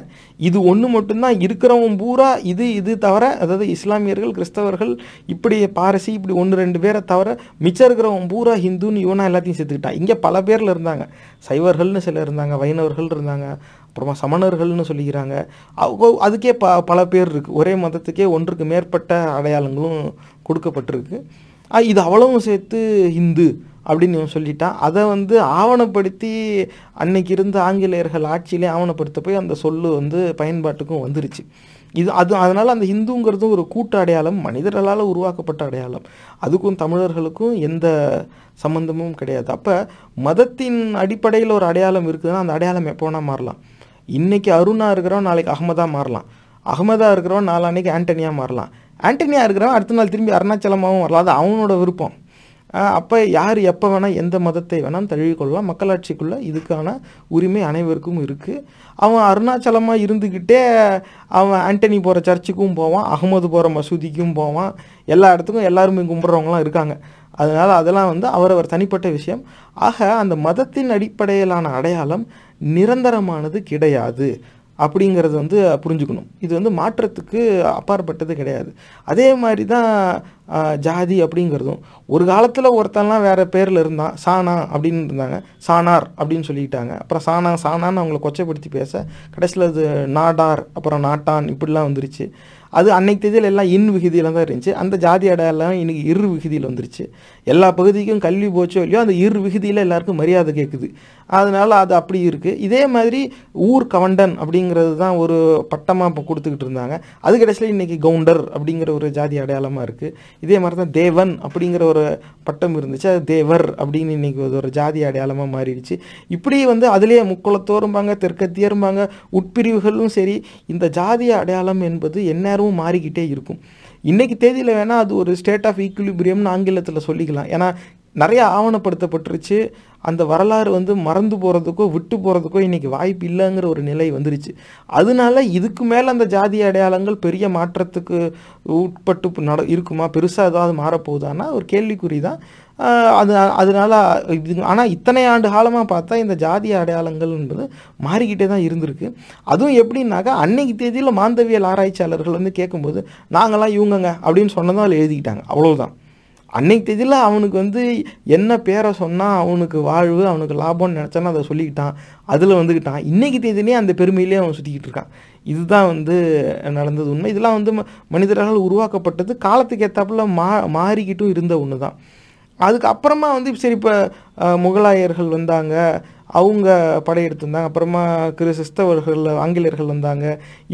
இது ஒன்று மட்டும்தான் இருக்கிறவங்க பூரா இது இது தவிர அதாவது இஸ்லாமியர்கள் கிறிஸ்தவர்கள் இப்படி பாரசி இப்படி ஒன்று ரெண்டு பேரை தவிர மிச்சம் இருக்கிறவன் பூரா ஹிந்துன்னு இவனா எல்லாத்தையும் சேர்த்துக்கிட்டான். இங்கே பல பேரில் இருந்தாங்க. சைவர்கள்னு சிலர் இருந்தாங்க வைணவர்கள் இருந்தாங்க அப்புறமா சமணர்கள்னு சொல்லிக்கிறாங்க. அதுக்கே ப பல பேர் இருக்குது ஒரே மதத்துக்கே ஒன்றுக்கு மேற்பட்ட அடையாளங்களும் கொடுக்கப்பட்டிருக்கு. இது அவ்வளவும் சேர்த்து ஹிந்து. அப்படின்னு இவன் சொல்லிட்டான். அதை வந்து ஆவணப்படுத்தி அன்னைக்கு இருந்த ஆங்கிலேயர்கள் ஆட்சியிலே ஆவணப்படுத்த போய் அந்த சொல்லு வந்து பயன்பாட்டுக்கும் வந்துருச்சு. இது அது அதனால் அந்த ஹிந்துங்கிறது ஒரு கூட்டு அடையாளம் மனிதர்களால் உருவாக்கப்பட்ட அடையாளம். அதுக்கும் தமிழர்களுக்கும் எந்த சம்மந்தமும் கிடையாது. அப்போ மதத்தின் அடிப்படையில் ஒரு அடையாளம் இருக்குதுன்னா அந்த அடையாளம் எப்போ வேணால் மாறலாம். இன்றைக்கி அருணா இருக்கிறவன் நாளைக்கு அகமதாக மாறலாம். அகமதாக இருக்கிறவன் நாளான்னைக்கு ஆண்டனியாக மாறலாம். ஆண்டனியாக இருக்கிறவன் அடுத்த நாள் திரும்பி அருணாச்சலமாகவும் வரலாம். அது அவனோட விருப்பம். அப்போ யார் எப்போ வேணால் எந்த மதத்தை வேணால் தழுவிக்கொள்ளலாம் மக்களாட்சிக்குள்ளே இதுக்கான உரிமை அனைவருக்கும் இருக்குது அவன் அருணாச்சலமாக இருந்துக்கிட்டே அவன் ஆண்டனி போகிற சர்ச்சுக்கும் போவான் அகமது போகிற மசூதிக்கும் போவான். எல்லா இடத்துக்கும் எல்லாருமே கும்பிட்றவங்களாம் இருக்காங்க. அதனால் அதெல்லாம் வந்து அவரவர் தனிப்பட்ட விஷயம். ஆக அந்த மதத்தின் அடிப்படையிலான அடையாளம் நிரந்தரமானது கிடையாது. அப்படிங்கிறது வந்து புரிஞ்சுக்கணும். இது வந்து மாற்றத்துக்கு அப்பாற்பட்டது கிடையாது. அதே மாதிரி தான் ஜாதி அப்படிங்கிறதும். ஒரு காலத்தில் ஒருத்தன்லாம் வேறு பேரில் இருந்தான் சானா அப்படின்னு இருந்தாங்க. சானார் அப்படின்னு சொல்லிக்கிட்டாங்க. அப்புறம் சானா சானான்னு அவங்கள கொச்சைப்படுத்தி பேச கடைசியில் அது நாடார் அப்புறம் நாட்டான் இப்படிலாம் வந்துருச்சு. அது அன்னைக்கு தேதியில் எல்லாம் இன் விகுதியில் தான் இருந்துச்சு. அந்த ஜாதி அடையாளம் இன்னைக்கு இரு விகுதியில் வந்துருச்சு. எல்லா பகுதிக்கும் கல்வி போச்சோ இல்லையோ அந்த இரு விகுதியில் எல்லாருக்கும் மரியாதை கேட்குது அதனால் அது அப்படி இருக்குது இதே மாதிரி ஊர் கவண்டன் அப்படிங்கிறது தான் ஒரு பட்டமாக இப்போ கொடுத்துக்கிட்டு இருந்தாங்க. அது கடைசியில் இன்றைக்கி கவுண்டர் அப்படிங்கிற ஒரு ஜாதி அடையாளமாக இருக்குது இதே மாதிரி தான் தேவன் அப்படிங்கிற ஒரு பட்டம் இருந்துச்சு. அது தேவர் அப்படின்னு இன்றைக்கி அது ஒரு ஜாதி அடையாளமாக மாறிடுச்சு. இப்படி வந்து அதுலேயே முக்குளத்தோரும்பாங்க தெற்கத்தியரும்பாங்க உட்பிரிவுகளும் சரி இந்த ஜாதிய அடையாளம் என்பது எந்நேரமும் மாறிக்கிட்டே இருக்கும். இன்றைக்கி தேதியில் வேணால் அது ஒரு ஸ்டேட் ஆஃப் ஈக்குலிபிரியம்னு ஆங்கிலத்தில் சொல்லிக்கலாம். ஏன்னா நிறைய ஆவணப்படுத்தப்பட்டுருச்சு. அந்த வரலாறு வந்து மறந்து போகிறதுக்கோ விட்டு போகிறதுக்கோ இன்றைக்கி வாய்ப்பு இல்லைங்கிற ஒரு நிலை வந்துருச்சு. அதனால இதுக்கு மேலே அந்த ஜாதி அடையாளங்கள் பெரிய மாற்றத்துக்கு உட்பட்டு நட இருக்குமா? பெருசாக ஏதாவது மாறப்போகுதான்னா ஒரு கேள்விக்குறி தான். அது அதனால இது ஆனால் இத்தனை ஆண்டு காலமாக பார்த்தா இந்த ஜாதி அடையாளங்கள் என்பது மாறிக்கிட்டே தான் இருந்திருக்கு. அதுவும் எப்படின்னாக்கா அன்னைக்கு தேதியில் மாந்தவியல் ஆராய்ச்சியாளர்கள் வந்து கேட்கும்போது நாங்களாம் இவங்கங்க அப்படின்னு சொன்னதும் அதில் எழுதிக்கிட்டாங்க. அவ்வளோதான் அன்னைக்கு தேதியில் அவனுக்கு வந்து என்ன பேரை சொன்னால் அவனுக்கு வாழ்வு அவனுக்கு லாபம்னு நினச்சானோ அதை சொல்லிக்கிட்டான். அதில் வந்துக்கிட்டான். இன்றைக்கி தேதியிலே அந்த பெருமையிலே அவன் சுற்றிக்கிட்டு இருக்கான். இதுதான் வந்து நடந்தது உண்மை. இதெல்லாம் வந்து ம- மனிதர்களால் உருவாக்கப்பட்டது. காலத்துக்கு ஏற்றாப்புல மா மாறிக்கிட்டும் இருந்த ஒன்று தான் அதுக்கு அப்புறமா வந்து சரி இப்போ முகலாயர்கள் வந்தாங்க அவங்க படையெடுத்திருந்தாங்க அப்புறமா கிரு கிறிஸ்தவர்கள் ஆங்கிலேயர்கள் வந்தாங்க.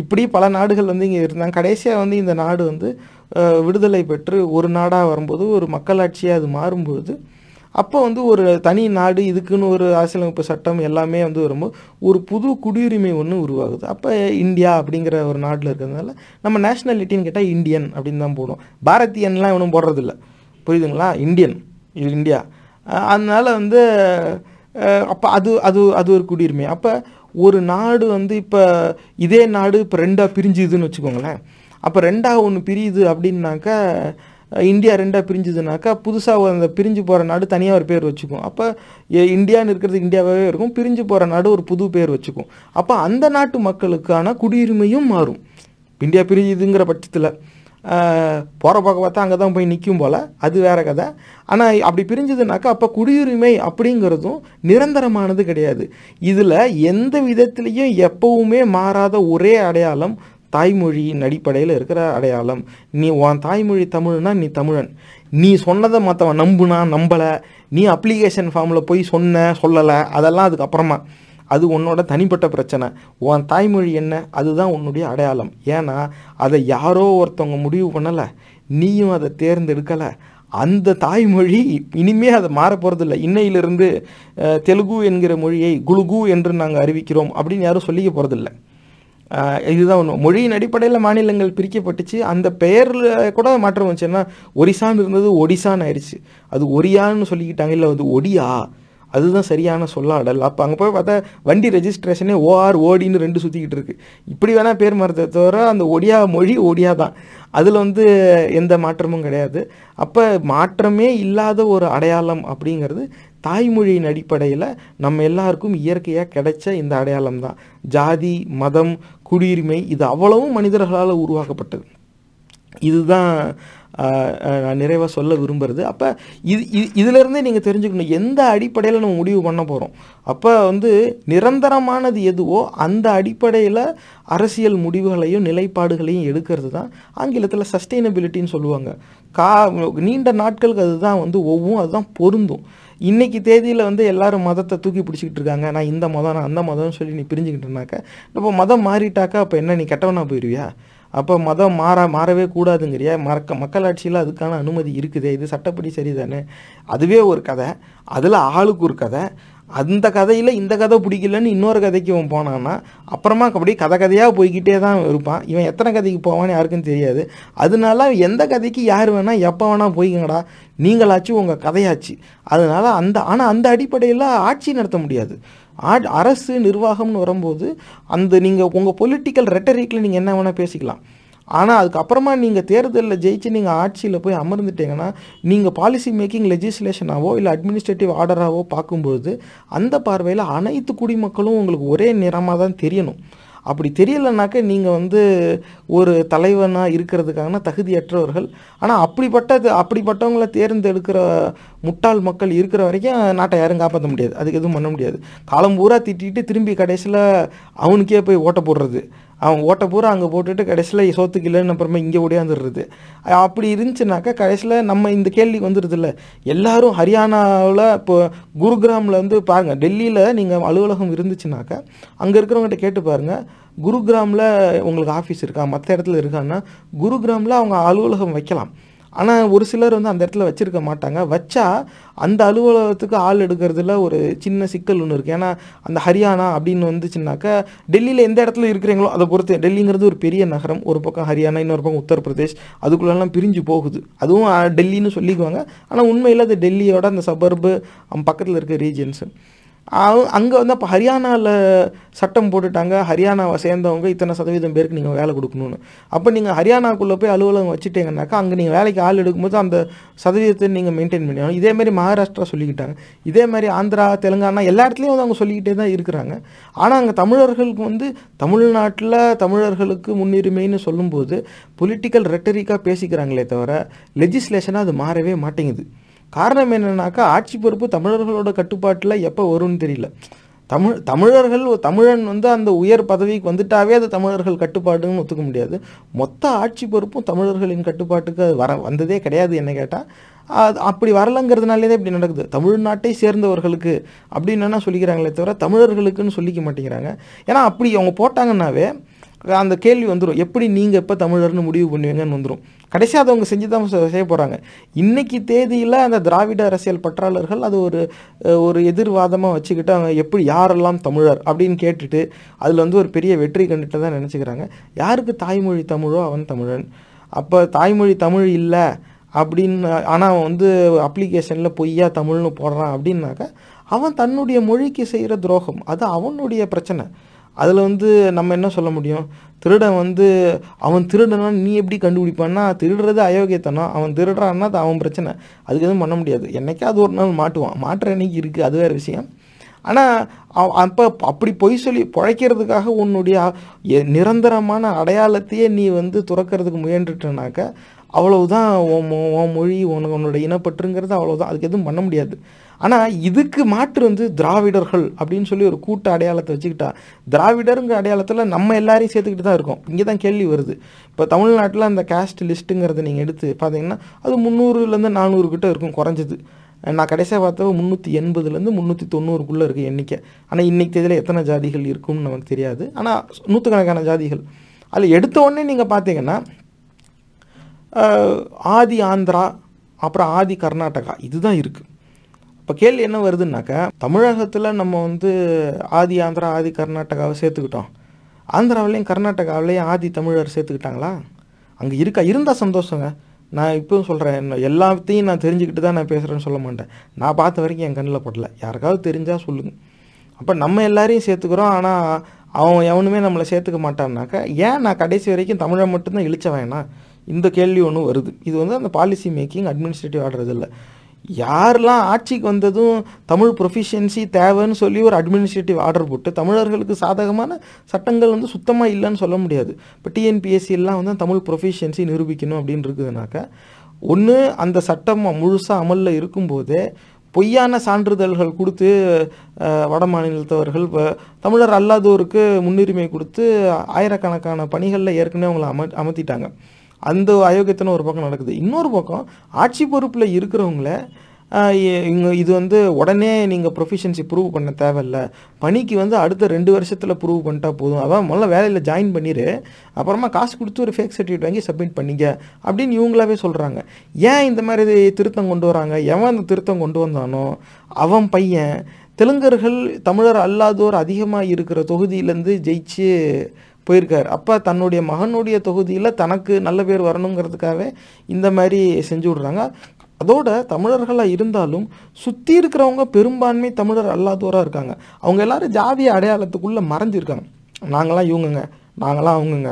இப்படி பல நாடுகள் வந்து இங்கே இருந்தாங்க. கடைசியாக வந்து இந்த நாடு வந்து விடுதலை பெற்று ஒரு நாடாக வரும்போது ஒரு மக்களாட்சியாக அது மாறும்போது அப்போ வந்து ஒரு தனி நாடு இதுக்குன்னு ஒரு அரசியலமைப்பு சட்டம் எல்லாமே வந்து வரும்போது ஒரு புது குடியுரிமை ஒன்று உருவாகுது. அப்போ இந்தியா அப்படிங்கிற ஒரு நாட்டில் இருக்கிறதுனால நம்ம நேஷ்னாலிட்டின்னு கேட்டால் இந்தியன் அப்படின்னு தான் போடும் பாரதியன்லாம் இவனும் போடுறதில்ல. புரியுதுங்களா? Indian India. அதனால் வந்து அப்போ அது அது அது ஒரு குடியுரிமை. அப்போ ஒரு நாடு வந்து இப்போ இதே நாடு இப்போ ரெண்டாக பிரிஞ்சுதுன்னு வச்சுக்கோங்களேன். அப்போ ரெண்டாக ஒன்று பிரியுது அப்படின்னாக்கா இந்தியா ரெண்டாக பிரிஞ்சுதுனாக்கா புதுசாக அந்த பிரிஞ்சு போகிற நாடு தனியாக ஒரு பேர் வச்சுக்கும். அப்போ இந்தியான்னு இருக்கிறது இந்தியாவாகவே இருக்கும். பிரிஞ்சு போகிற நாடு ஒரு புது பேர் வச்சுக்கும். அப்போ அந்த நாட்டு மக்களுக்கான குடியுரிமையும் மாறும். இந்தியா பிரிஞ்சுதுங்கிற பட்சத்தில். போகிற பக்கம் பார்த்தா அங்கே தான் போய் நிற்கும் போல். அது வேற கதை. ஆனால் அப்படி பிரிஞ்சதுனாக்கா அப்போ குடியுரிமை அப்படிங்கிறதும் நிரந்தரமானது கிடையாது. இதில் எந்த விதத்துலேயும் எப்பவுமே மாறாத ஒரே அடையாளம் தாய்மொழியின் அடிப்படையில் இருக்கிற அடையாளம். நீ உன் தாய்மொழி தமிழ்னா நீ தமிழன். நீ சொன்னதை மற்றவன் நம்புனா நம்பலை. நீ அப்ளிகேஷன் ஃபார்மில் போய் சொன்ன சொல்லலை. அதெல்லாம் அதுக்கப்புறமா. அது உன்னோட தனிப்பட்ட பிரச்சனை. உன் தாய்மொழி என்ன? அதுதான் உன்னுடைய அடையாளம். ஏன்னா அதை யாரோ ஒருத்தவங்க முடிவு பண்ணலை. நீயும் அதை தேர்ந்தெடுக்கலை. அந்த தாய்மொழி இனிமே அதை மாற போகிறதில்ல இன்னையிலிருந்து தெலுங்கு என்கிற மொழியை குலுகு என்று நாங்கள் அறிவிக்கிறோம் அப்படின்னு யாரும் சொல்லிக்க போகிறதில்ல இதுதான் ஒன்று மொழியின் அடிப்படையில் மாநிலங்கள் பிரிக்கப்பட்டுச்சு. அந்த பெயரில் கூட மாற்றம் வந்துச்சுன்னா ஒரிசான்னு இருந்தது ஒடிசான்னு ஆயிடுச்சு. அது ஒரியான்னு சொல்லிக்கிட்டாங்க. இல்லை அது ஒடியா? அதுதான் சரியான சொல்லாடல். அப்போ அங்கே போய் பார்த்தா வண்டி ரெஜிஸ்ட்ரேஷனே ஓஆர் ஓடின்னு ரெண்டு சுற்றிக்கிட்டு இருக்குது இப்படி வேணால் பேர் மாறதை தவிர அந்த ஒடியா மொழி ஒடியா தான் அதில் வந்து எந்த மாற்றமும் கிடையாது. அப்போ மாற்றமே இல்லாத ஒரு அடையாளம் அப்படிங்கிறது தாய்மொழியின் அடிப்படையில் நம்ம எல்லாருக்கும் இயற்கையாக கிடைச்ச இந்த அடையாளம் தான் ஜாதி மதம் குடியுரிமை இது அவ்வளவும் மனிதர்களால் உருவாக்கப்பட்டது. இதுதான் நான் நிறைவாக சொல்ல விரும்புகிறது அப்போ இது இது இதிலேருந்தே நீங்கள் தெரிஞ்சுக்கணும் எந்த அடிப்படையில் நம்ம முடிவு பண்ண போகிறோம் அப்போ வந்து நிரந்தரமானது எதுவோ அந்த அடிப்படையில் அரசியல் முடிவுகளையும் நிலைப்பாடுகளையும் எடுக்கிறது தான் ஆங்கிலத்தில் சஸ்டைனபிலிட்டின்னு சொல்லுவாங்க. கா நீண்ட நாட்களுக்கு அதுதான் வந்து ஒவ்வொன்றும் அதுதான் பொருந்தும். இன்றைக்கி தேதியில் வந்து எல்லாரும் மதத்தை தூக்கி பிடிச்சிக்கிட்டு இருக்காங்க. நான் இந்த மதம் நான் அந்த மதம்னு சொல்லி நீ பிரிஞ்சுக்கிட்டேனாக்கா இப்போ மதம் மாறிட்டாக்கா அப்போ என்ன நீ கெட்டவனா போயிடுவியா அப்போ மதம் மாற மாறவே கூடாதுங்கிறியா? மறக்க மக்களாட்சியில் அதுக்கான அனுமதி இருக்குதே. இது சட்டப்படி சரிதானே? அதுவே ஒரு கதை. அதில் ஆளுக்கு ஒரு கதை. அந்த கதையில் இந்த கதை பிடிக்கலன்னு இன்னொரு கதைக்கு இவன் போனான்னா அப்புறமா அப்படியே கதை கதையாக போய்கிட்டே தான் இருப்பான். இவன் எத்தனை கதைக்கு போவான்னு யாருக்கும் தெரியாது. அதனால எந்த கதைக்கு யார் வேணால் எப்போ வேணால் போய்க்கங்கடா. நீங்களாச்சு உங்கள் கதையாச்சு. அதனால அந்த ஆனால் அந்த அடிப்படையில் ஆட்சி நடத்த முடியாது. அரசு நிர்வாகம்னு வரும்போது அந்த நீங்கள் உங்கள் பொலிட்டிக்கல் ரெட்டரிக்கில் நீங்கள் என்ன வேணால் பேசிக்கலாம். ஆனால் அதுக்கப்புறமா நீங்கள் தேர்தலில் ஜெயிச்சு நீங்கள் ஆட்சியில் போய் அமர்ந்துட்டீங்கன்னா நீங்கள் பாலிசி மேக்கிங் லெஜிஸ்லேஷனாவோ இல்லை அட்மினிஸ்ட்ரேட்டிவ் ஆர்டராகவோ பார்க்கும்போது அந்த பார்வையில் அனைத்து குடிமக்களும் உங்களுக்கு ஒரே நிறமாக தான் தெரியணும். அப்படி தெரியலைனாக்க நீங்கள் வந்து ஒரு தலைவனாக இருக்கிறதுக்கான தகுதியற்றவர்கள். ஆனால் அப்படிப்பட்டது அப்படிப்பட்டவங்கள தேர்ந்தெடுக்கிற முட்டாள் மக்கள் இருக்கிற வரைக்கும் நாட்டை யாரும் காப்பாற்ற முடியாது. அதுக்கு எதுவும் பண்ண முடியாது. காலம் பூரா திட்டிட்டு திரும்பி கடைசியில் அவனுக்கே போய் ஓட்ட போடுறது. அவன் ஓட்ட பூரா அங்கே போட்டுட்டு கடைசியில் சோத்துக்கு இல்லைன்னு அப்புறமா இங்கே ஓடியாந்துடுறது. அப்படி இருந்துச்சுனாக்கா கடைசியில் நம்ம இந்த கேள்விக்கு வந்துடுதுல்ல எல்லாரும் ஹரியானாவில் இப்போ குருகிராமில் வந்து பாருங்கள் டெல்லியில் நீங்கள் அலுவலகம் இருந்துச்சுனாக்கா அங்கே இருக்கிறவங்ககிட்ட கேட்டு பாருங்கள் குருகிராமில் உங்களுக்கு ஆஃபீஸ் இருக்கா? மற்ற இடத்துல இருக்கான்னா குருகிராமில் அவங்க அலுவலகம் வைக்கலாம். ஆனால் ஒரு சிலர் வந்து அந்த இடத்துல வச்சுருக்க மாட்டாங்க. வச்சா அந்த அலுவலகத்துக்கு ஆள் எடுக்கிறதுல ஒரு சின்ன சிக்கல் ஒன்று இருக்குது ஏன்னா அந்த ஹரியானா அப்படின்னு வந்துச்சுனாக்கா டெல்லியில் எந்த இடத்துல இருக்கிறீங்களோ அதை பொறுத்து டெல்லிங்கிறது ஒரு பெரிய நகரம். ஒரு பக்கம் ஹரியானா இன்னொரு பக்கம் உத்தரப்பிரதேஷ். அதுக்குள்ளெல்லாம் பிரிஞ்சு போகுது. அதுவும் டெல்லின்னு சொல்லிக்குவாங்க. ஆனால் உண்மையில் அது டெல்லியோட அந்த சபர்பு பக்கத்தில் இருக்க ரீஜன்ஸு அங்கே வந்து அப்போ ஹரியானாவில் சட்டம் போட்டுட்டாங்க ஹரியானாவை சேர்ந்தவங்க இத்தனை சதவீதம் பேருக்கு நீங்கள் வேலை கொடுக்கணும்னு. அப்போ நீங்கள் ஹரியானாக்குள்ளே போய் அலுவலகம் வச்சுட்டீங்கன்னாக்கா அங்கே நீங்கள் வேலைக்கு ஆள் எடுக்கும்போது அந்த சதவீதத்தை நீங்கள் மெயின்டைன் பண்ணி இதேமாரி மகாராஷ்டிரா சொல்லிக்கிட்டாங்க. இதே மாதிரி ஆந்திரா தெலுங்கானா எல்லா இடத்துலையும் வந்து அவங்க சொல்லிக்கிட்டே தான் இருக்கிறாங்க. ஆனால் அங்கே தமிழர்களுக்கு வந்து தமிழ்நாட்டில் தமிழர்களுக்கு முன்னுரிமைன்னு சொல்லும்போது பொலிட்டிக்கல் ரெட்டரிக்காக பேசிக்கிறாங்களே தவிர லெஜிஸ்லேஷனாக அது மாறவே மாட்டேங்குது. காரணம் என்னென்னாக்கா ஆட்சி பொறுப்பு தமிழர்களோட கட்டுப்பாட்டில் எப்போ வரும்னு தெரியல. தமிழ் தமிழர்கள் தமிழன் வந்து அந்த உயர் பதவிக்கு வந்துட்டாவே அது தமிழர்கள் கட்டுப்பாடுன்னு ஒத்துக்க முடியாது. மொத்த ஆட்சி பொறுப்பும் தமிழர்களின் கட்டுப்பாட்டுக்கு அது வர வந்ததே கிடையாது என்ன கேட்டால் அது அப்படி வரலங்கிறதுனாலே தான் இப்படி நடக்குது. தமிழ்நாட்டை சேர்ந்தவர்களுக்கு அப்படின்னு என்ன சொல்லிக்கிறாங்களே தவிர தமிழர்களுக்குன்னு சொல்லிக்க மாட்டேங்கிறாங்க. ஏன்னா அப்படி அவங்க போட்டாங்கன்னாவே அந்த கேள்வி வந்துடும் எப்படி நீங்கள் எப்போ தமிழர்னு முடிவு பண்ணுவீங்கன்னு வந்துடும் கடைசியாக அதை அவங்க செஞ்சு தான் செய்ய போகிறாங்க இன்றைக்கி தேதியில் அந்த திராவிட அரசியல் பற்றாளர்கள் அது ஒரு ஒரு எதிர்வாதமாக வச்சுக்கிட்டு அவங்க எப்படி யாரெல்லாம் தமிழர் அப்படின்னு கேட்டுட்டு அதில் வந்து ஒரு பெரிய வெற்றி கண்டுட்டு தான் நினச்சிக்கிறாங்க. யாருக்கு தாய்மொழி தமிழோ அவன் தமிழன். அப்போ தாய்மொழி தமிழ் இல்லை அப்படின்னு ஆனால் அவன் வந்து அப்ளிகேஷனில் பொய்யா தமிழ்னு போடுறான் அப்படின்னாக்கா அவன் தன்னுடைய மொழிக்கு செய்கிற துரோகம். அது அவனுடைய பிரச்சனை. அதில் வந்து நம்ம என்ன சொல்ல முடியும்? திருடன் வந்து அவன் திருடனா நீ எப்படி கண்டுபிடிப்பான்னா திருடுறது அயோக்கியத்தனம். அவன் திருடுறான்னா அது அவன் பிரச்சனை. அதுக்கு எதுவும் பண்ண முடியாது. என்னைக்காவது ஒரு நாள் மாட்டுவான். மாட்டுற அன்னைக்கு இருக்குது அது வேறு விஷயம். ஆனால் அப்போ அப்படி பொய் சொல்லி பிழைக்கிறதுக்காக உன்னுடைய நிரந்தரமான அடையாளத்தையே நீ வந்து துறக்கிறதுக்கு முயன்றுட்டனாக்க அவ்வளவுதான் உன் உன் மொழி உனக்கு உன்னோட இனப்பற்றுங்கிறது அவ்வளவுதான். அதுக்கு எதுவும் பண்ண முடியாது. ஆனால் இதுக்கு மாற்று வந்து திராவிடர்கள் அப்படின்னு சொல்லி ஒரு கூட்ட அடையாளத்தை வச்சுக்கிட்டா திராவிடருங்கிற அடையாளத்தில் நம்ம எல்லாரையும் சேர்த்துக்கிட்டு தான் இருக்கோம். இங்கே தான் கேள்வி வருது. இப்போ தமிழ்நாட்டில் அந்த கேஸ்ட் லிஸ்ட்டுங்கிறத நீங்கள் எடுத்து பார்த்தீங்கன்னா அது முந்நூறுலேருந்து நானூறு கிட்ட இருக்கும் குறைஞ்சது. நான் கடைசியாக பார்த்தப்ப முந்நூற்றி எண்பதுலேருந்து முந்நூற்றி தொண்ணூறுக்குள்ளே இருக்குது எண்ணிக்கை. ஆனால் இன்றைக்கி தேதியில் எத்தனை ஜாதிகள் இருக்கும்னு நமக்கு தெரியாது. ஆனால் நூற்றுக்கணக்கான ஜாதிகள். அதில் எடுத்த உடனே நீங்கள் பார்த்தீங்கன்னா ஆதி ஆந்திரா அப்புறம் ஆதி கர்நாடகா இதுதான் இருக்குது இப்போ கேள்வி என்ன வருதுன்னாக்கா தமிழகத்தில் நம்ம வந்து ஆதி ஆந்திரா ஆதி கர்நாடகாவை சேர்த்துக்கிட்டோம். ஆந்திராவிலையும் கர்நாடகாவிலையும் ஆதி தமிழர் சேர்த்துக்கிட்டாங்களா? அங்கே இருக்கா? இருந்தால் சந்தோஷங்க. நான் இப்பவும் சொல்கிறேன் எல்லாத்தையும் நான் தெரிஞ்சுக்கிட்டு தான் நான் பேசுகிறேன்னு சொல்ல மாட்டேன். நான் பார்த்த வரைக்கும் என் கண்ணில் படல. யாருக்காவது தெரிஞ்சால் சொல்லுங்கள் அப்போ நம்ம எல்லாரையும் சேர்த்துக்கிறோம். ஆனால் அவன் எவனுமே நம்மளை சேர்த்துக்க மாட்டான்னாக்கா ஏன் நான் கடைசி வரைக்கும் தமிழை மட்டும்தான் இழிச்ச வேணாம் இந்த கேள்வி ஒன்று வருது. இது வந்து அந்த பாலிசி மேக்கிங் அட்மினிஸ்ட்ரேட்டிவ் ஆர்டர் இல்லை. யாரெல்லாம் ஆட்சிக்கு வந்ததும் தமிழ் ப்ரொஃபிஷியன்சி தேவைன்னு சொல்லி ஒரு அட்மினிஸ்ட்ரேட்டிவ் ஆர்டர் போட்டு தமிழர்களுக்கு சாதகமான சட்டங்கள் வந்து சுத்தமாக இல்லைன்னு சொல்ல முடியாது. இப்போ டிஎன்பிஎஸ்சிலாம் வந்து தமிழ் ப்ரொஃபிஷியன்சி நிரூபிக்கணும் அப்படின்னு இருக்குதுனாக்கா ஒன்று அந்த சட்டம் முழுசாக அமலில் இருக்கும்போதே பொய்யான சான்றிதழ்கள் கொடுத்து வட மாநிலத்தவர்கள் இப்போ தமிழர் அல்லாதோருக்கு முன்னுரிமை கொடுத்து ஆயிரக்கணக்கான பணிகளில் ஏற்கனவே அவங்கள அம அமர்த்திட்டாங்க அந்த அயோக்கியத்தனம் ஒரு பக்கம் நடக்குது. இன்னொரு பக்கம் ஆட்சி பொறுப்பில் இருக்கிறவங்கள இங்கே இது வந்து உடனே நீங்கள் ப்ரொஃபிஷன்சி ப்ரூவ் பண்ண தேவையில்ல. பணிக்கு வந்து அடுத்த ரெண்டு வருஷத்தில் ப்ரூவ் பண்ணிட்டா போதும். அதான் முதல்ல வேலையில் ஜாயின் பண்ணிடு அப்புறமா காசு கொடுத்து ஒரு ஃபேக் சர்டிஃபிகேட் வாங்கி சப்மிட் பண்ணிங்க அப்படின்னு இவங்களாவே சொல்கிறாங்க ஏன் இந்த மாதிரி திருத்தம் கொண்டு வராங்க? எவன் அந்த திருத்தம் கொண்டு வந்தானோ? அவன் பையன். தெலுங்கர்கள் தமிழர் அல்லாதோர் அதிகமாக இருக்கிற தொகுதியிலேருந்து ஜெயிச்சு போயிருக்கார். அப்போ தன்னுடைய மகனுடைய தொகுதியில் தனக்கு நல்ல பேர் வரணுங்கிறதுக்காகவே இந்த மாதிரி செஞ்சு விட்றாங்க. அதோட தமிழர்களாக இருந்தாலும் சுற்றி இருக்கிறவங்க பெரும்பான்மை தமிழர் அல்லாதோராக இருக்காங்க. அவங்க எல்லாரும் ஜாதிய அடையாளத்துக்குள்ளே மறைஞ்சிருக்காங்க. நாங்களாம் இவங்கங்க. நாங்களாம் அவங்கங்க.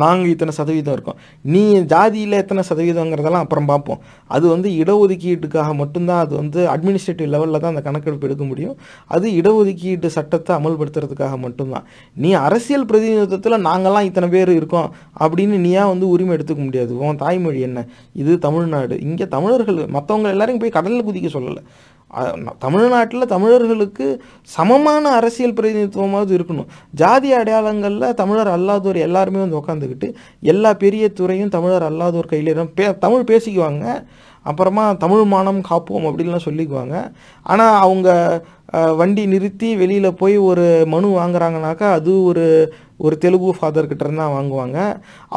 நாங்கள் இத்தனை சதவீதம் இருக்கோம். நீ ஜாதியில் எத்தனை சதவீதங்கிறதெல்லாம் அப்புறம் பார்ப்போம். அது வந்து இடஒதுக்கீட்டுக்காக மட்டும்தான் அது வந்து அட்மினிஸ்ட்ரேட்டிவ் லெவலில் தான் அந்த கணக்கெடுப்பு எடுக்க முடியும். அது இடஒதுக்கீட்டு சட்டத்தை அமல்படுத்துறதுக்காக மட்டும்தான். நீ அரசியல் பிரதிநிதித்துவத்தில் நாங்கள்லாம் இத்தனை பேர் இருக்கோம் அப்படின்னு நீயா வந்து உரிமை எடுத்துக்க முடியாது. உன் தாய்மொழி என்ன? இது தமிழ்நாடு. இங்கே தமிழர்கள் மற்றவங்க எல்லாரையும் போய் கடலில் குதிக்க சொல்லலை. தமிழ்நாட்டில் தமிழர்களுக்கு சமமான அரசியல் பிரதிநிதித்துவமாவது இருக்கணும். ஜாதி அடையாளங்களில் தமிழர் அல்லாதோர் எல்லாருமே வந்து உக்காந்துக்கிட்டு எல்லா பெரிய துறையும் தமிழர் அல்லாதோர் கையில் பே தமிழ் பேசிக்குவாங்க. அப்புறமா தமிழ் மானம் காப்போம் அப்படின்லாம் சொல்லிக்குவாங்க. ஆனால் அவங்க வண்டி நிறுத்தி வெளியில் போய் ஒரு மனு வாங்குறாங்கனாக்கா அது ஒரு ஒரு தெலுங்கு ஃபாதர் கிட்ட வாங்குவாங்க.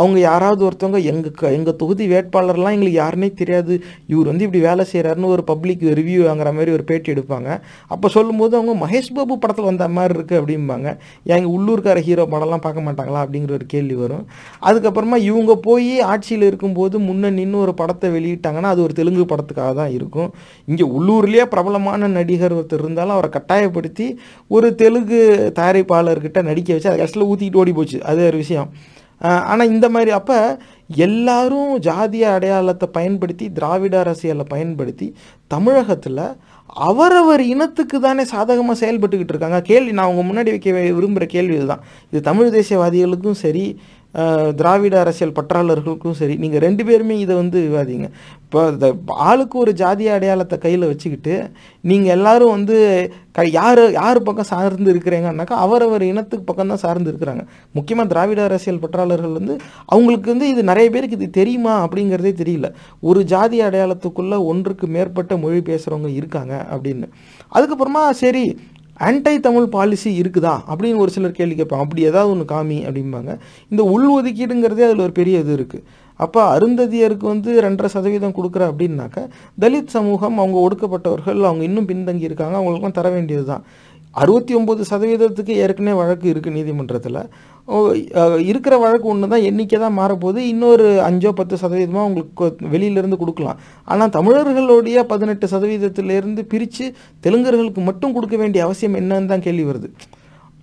அவங்க யாராவது ஒருத்தவங்க எங்கள் எங்கள் தொகுதி வேட்பாளர்லாம் எங்களுக்கு யாருன்னே தெரியாது. இவர் வந்து இப்படி வேலை செய்கிறாருன்னு ஒரு பப்ளிக் ரிவ்யூ வாங்குற மாதிரி ஒரு பேட்டி எடுப்பாங்க. அப்போ சொல்லும்போது அவங்க மகேஷ் பாபு படத்தில் வந்த மாதிரி இருக்குது அப்படிம்பாங்க. எங்கள் உள்ளூர்கார ஹீரோ படம்லாம் பார்க்க மாட்டாங்களா அப்படிங்கிற ஒரு கேள்வி வரும். அதுக்கப்புறமா இவங்க போய் ஆட்சியில் இருக்கும்போது முன்ன நின்று ஒரு படத்தை வெளியிட்டாங்கன்னா அது ஒரு தெலுங்கு படத்துக்காக தான் இருக்கும். இங்கே உள்ளூர்லேயே பிரபலமான நடிகர் ஒருத்தர் இருந்தாலும் அவரை கட்டாயப்படுத்தி ஒரு தெலுங்கு தயாரிப்பாளர்கிட்ட நடிக்க வச்சு அதை கஷ்டத்தில் ஊற்றிக்கிட்டு ஓடி போச்சு அது ஒரு விஷயம். ஆனால் இந்த மாதிரி அப்போ எல்லாரும் ஜாதிய அடையாளத்தை பயன்படுத்தி திராவிட அரசியலை பயன்படுத்தி தமிழகத்தில் அவரவர் இனத்துக்கு தானே சாதகமாக செயல்பட்டுக்கிட்டு இருக்காங்க. கேள்வி நான் உங்கள் முன்னாடி வைக்க விரும்புகிற கேள்வி இதுதான். இது தமிழ் தேசியவாதிகளுக்கும் சரி திராவிட அரசியல் பற்றாளர்களுக்கும் சரி நீங்கள் ரெண்டு பேருமே இதை வந்து விவாதிங்க. இப்போ இந்த ஆளுக்கு ஒரு ஜாதிய அடையாளத்தை கையில் வச்சுக்கிட்டு நீங்கள் எல்லாரும் வந்து க யார் யார் பக்கம் சார்ந்து இருக்கிறீங்கன்னாக்கா அவரவர் இனத்துக்கு பக்கம் தான் சார்ந்து இருக்கிறாங்க. முக்கியமாக திராவிட அரசியல் பற்றாளர்கள் வந்து அவங்களுக்கு வந்து இது நிறைய பேருக்கு இது தெரியுமா அப்படிங்கிறதே தெரியல. ஒரு ஜாதி அடையாளத்துக்குள்ளே ஒன்றுக்கு மேற்பட்ட மொழி பேசுகிறவங்க இருக்காங்க அப்படின்னு. அதுக்கப்புறமா சரி ஆன்டை தமிழ் பாலிசி இருக்குதா? அப்படின்னு ஒரு சிலர் கேள்வி கேட்பாங்க. அப்படி ஏதாவது ஒன்று காமி அப்படிம்பாங்க. இந்த உள் ஒதுக்கீடுங்கிறதே அதில் ஒரு பெரிய இது இருக்குது அப்போ அருந்ததியருக்கு வந்து ரெண்டரை சதவீதம் கொடுக்குற அப்படின்னாக்க தலித் சமூகம் அவங்க ஒடுக்கப்பட்டவர்கள் அவங்க இன்னும் பின்தங்கி இருக்காங்க அவங்களுக்குலாம் தர வேண்டியது தான் அறுபத்தி ஒம்பது சதவீதத்துக்கு ஏற்கனவே வழக்கு இருக்குது நீதிமன்றத்தில். இருக்கிற வழக்கு ஒன்று தான் எண்ணிக்கை தான் மாறப்போகுது. இன்னொரு அஞ்சோ பத்து சதவீதமாக உங்களுக்கு வெளியிலேருந்து கொடுக்கலாம். ஆனால் தமிழர்களுடைய பதினெட்டு சதவீதத்திலேருந்து பிரித்து தெலுங்கர்களுக்கு மட்டும் கொடுக்க வேண்டிய அவசியம் என்னன்னு தான் கேள்வி வருது.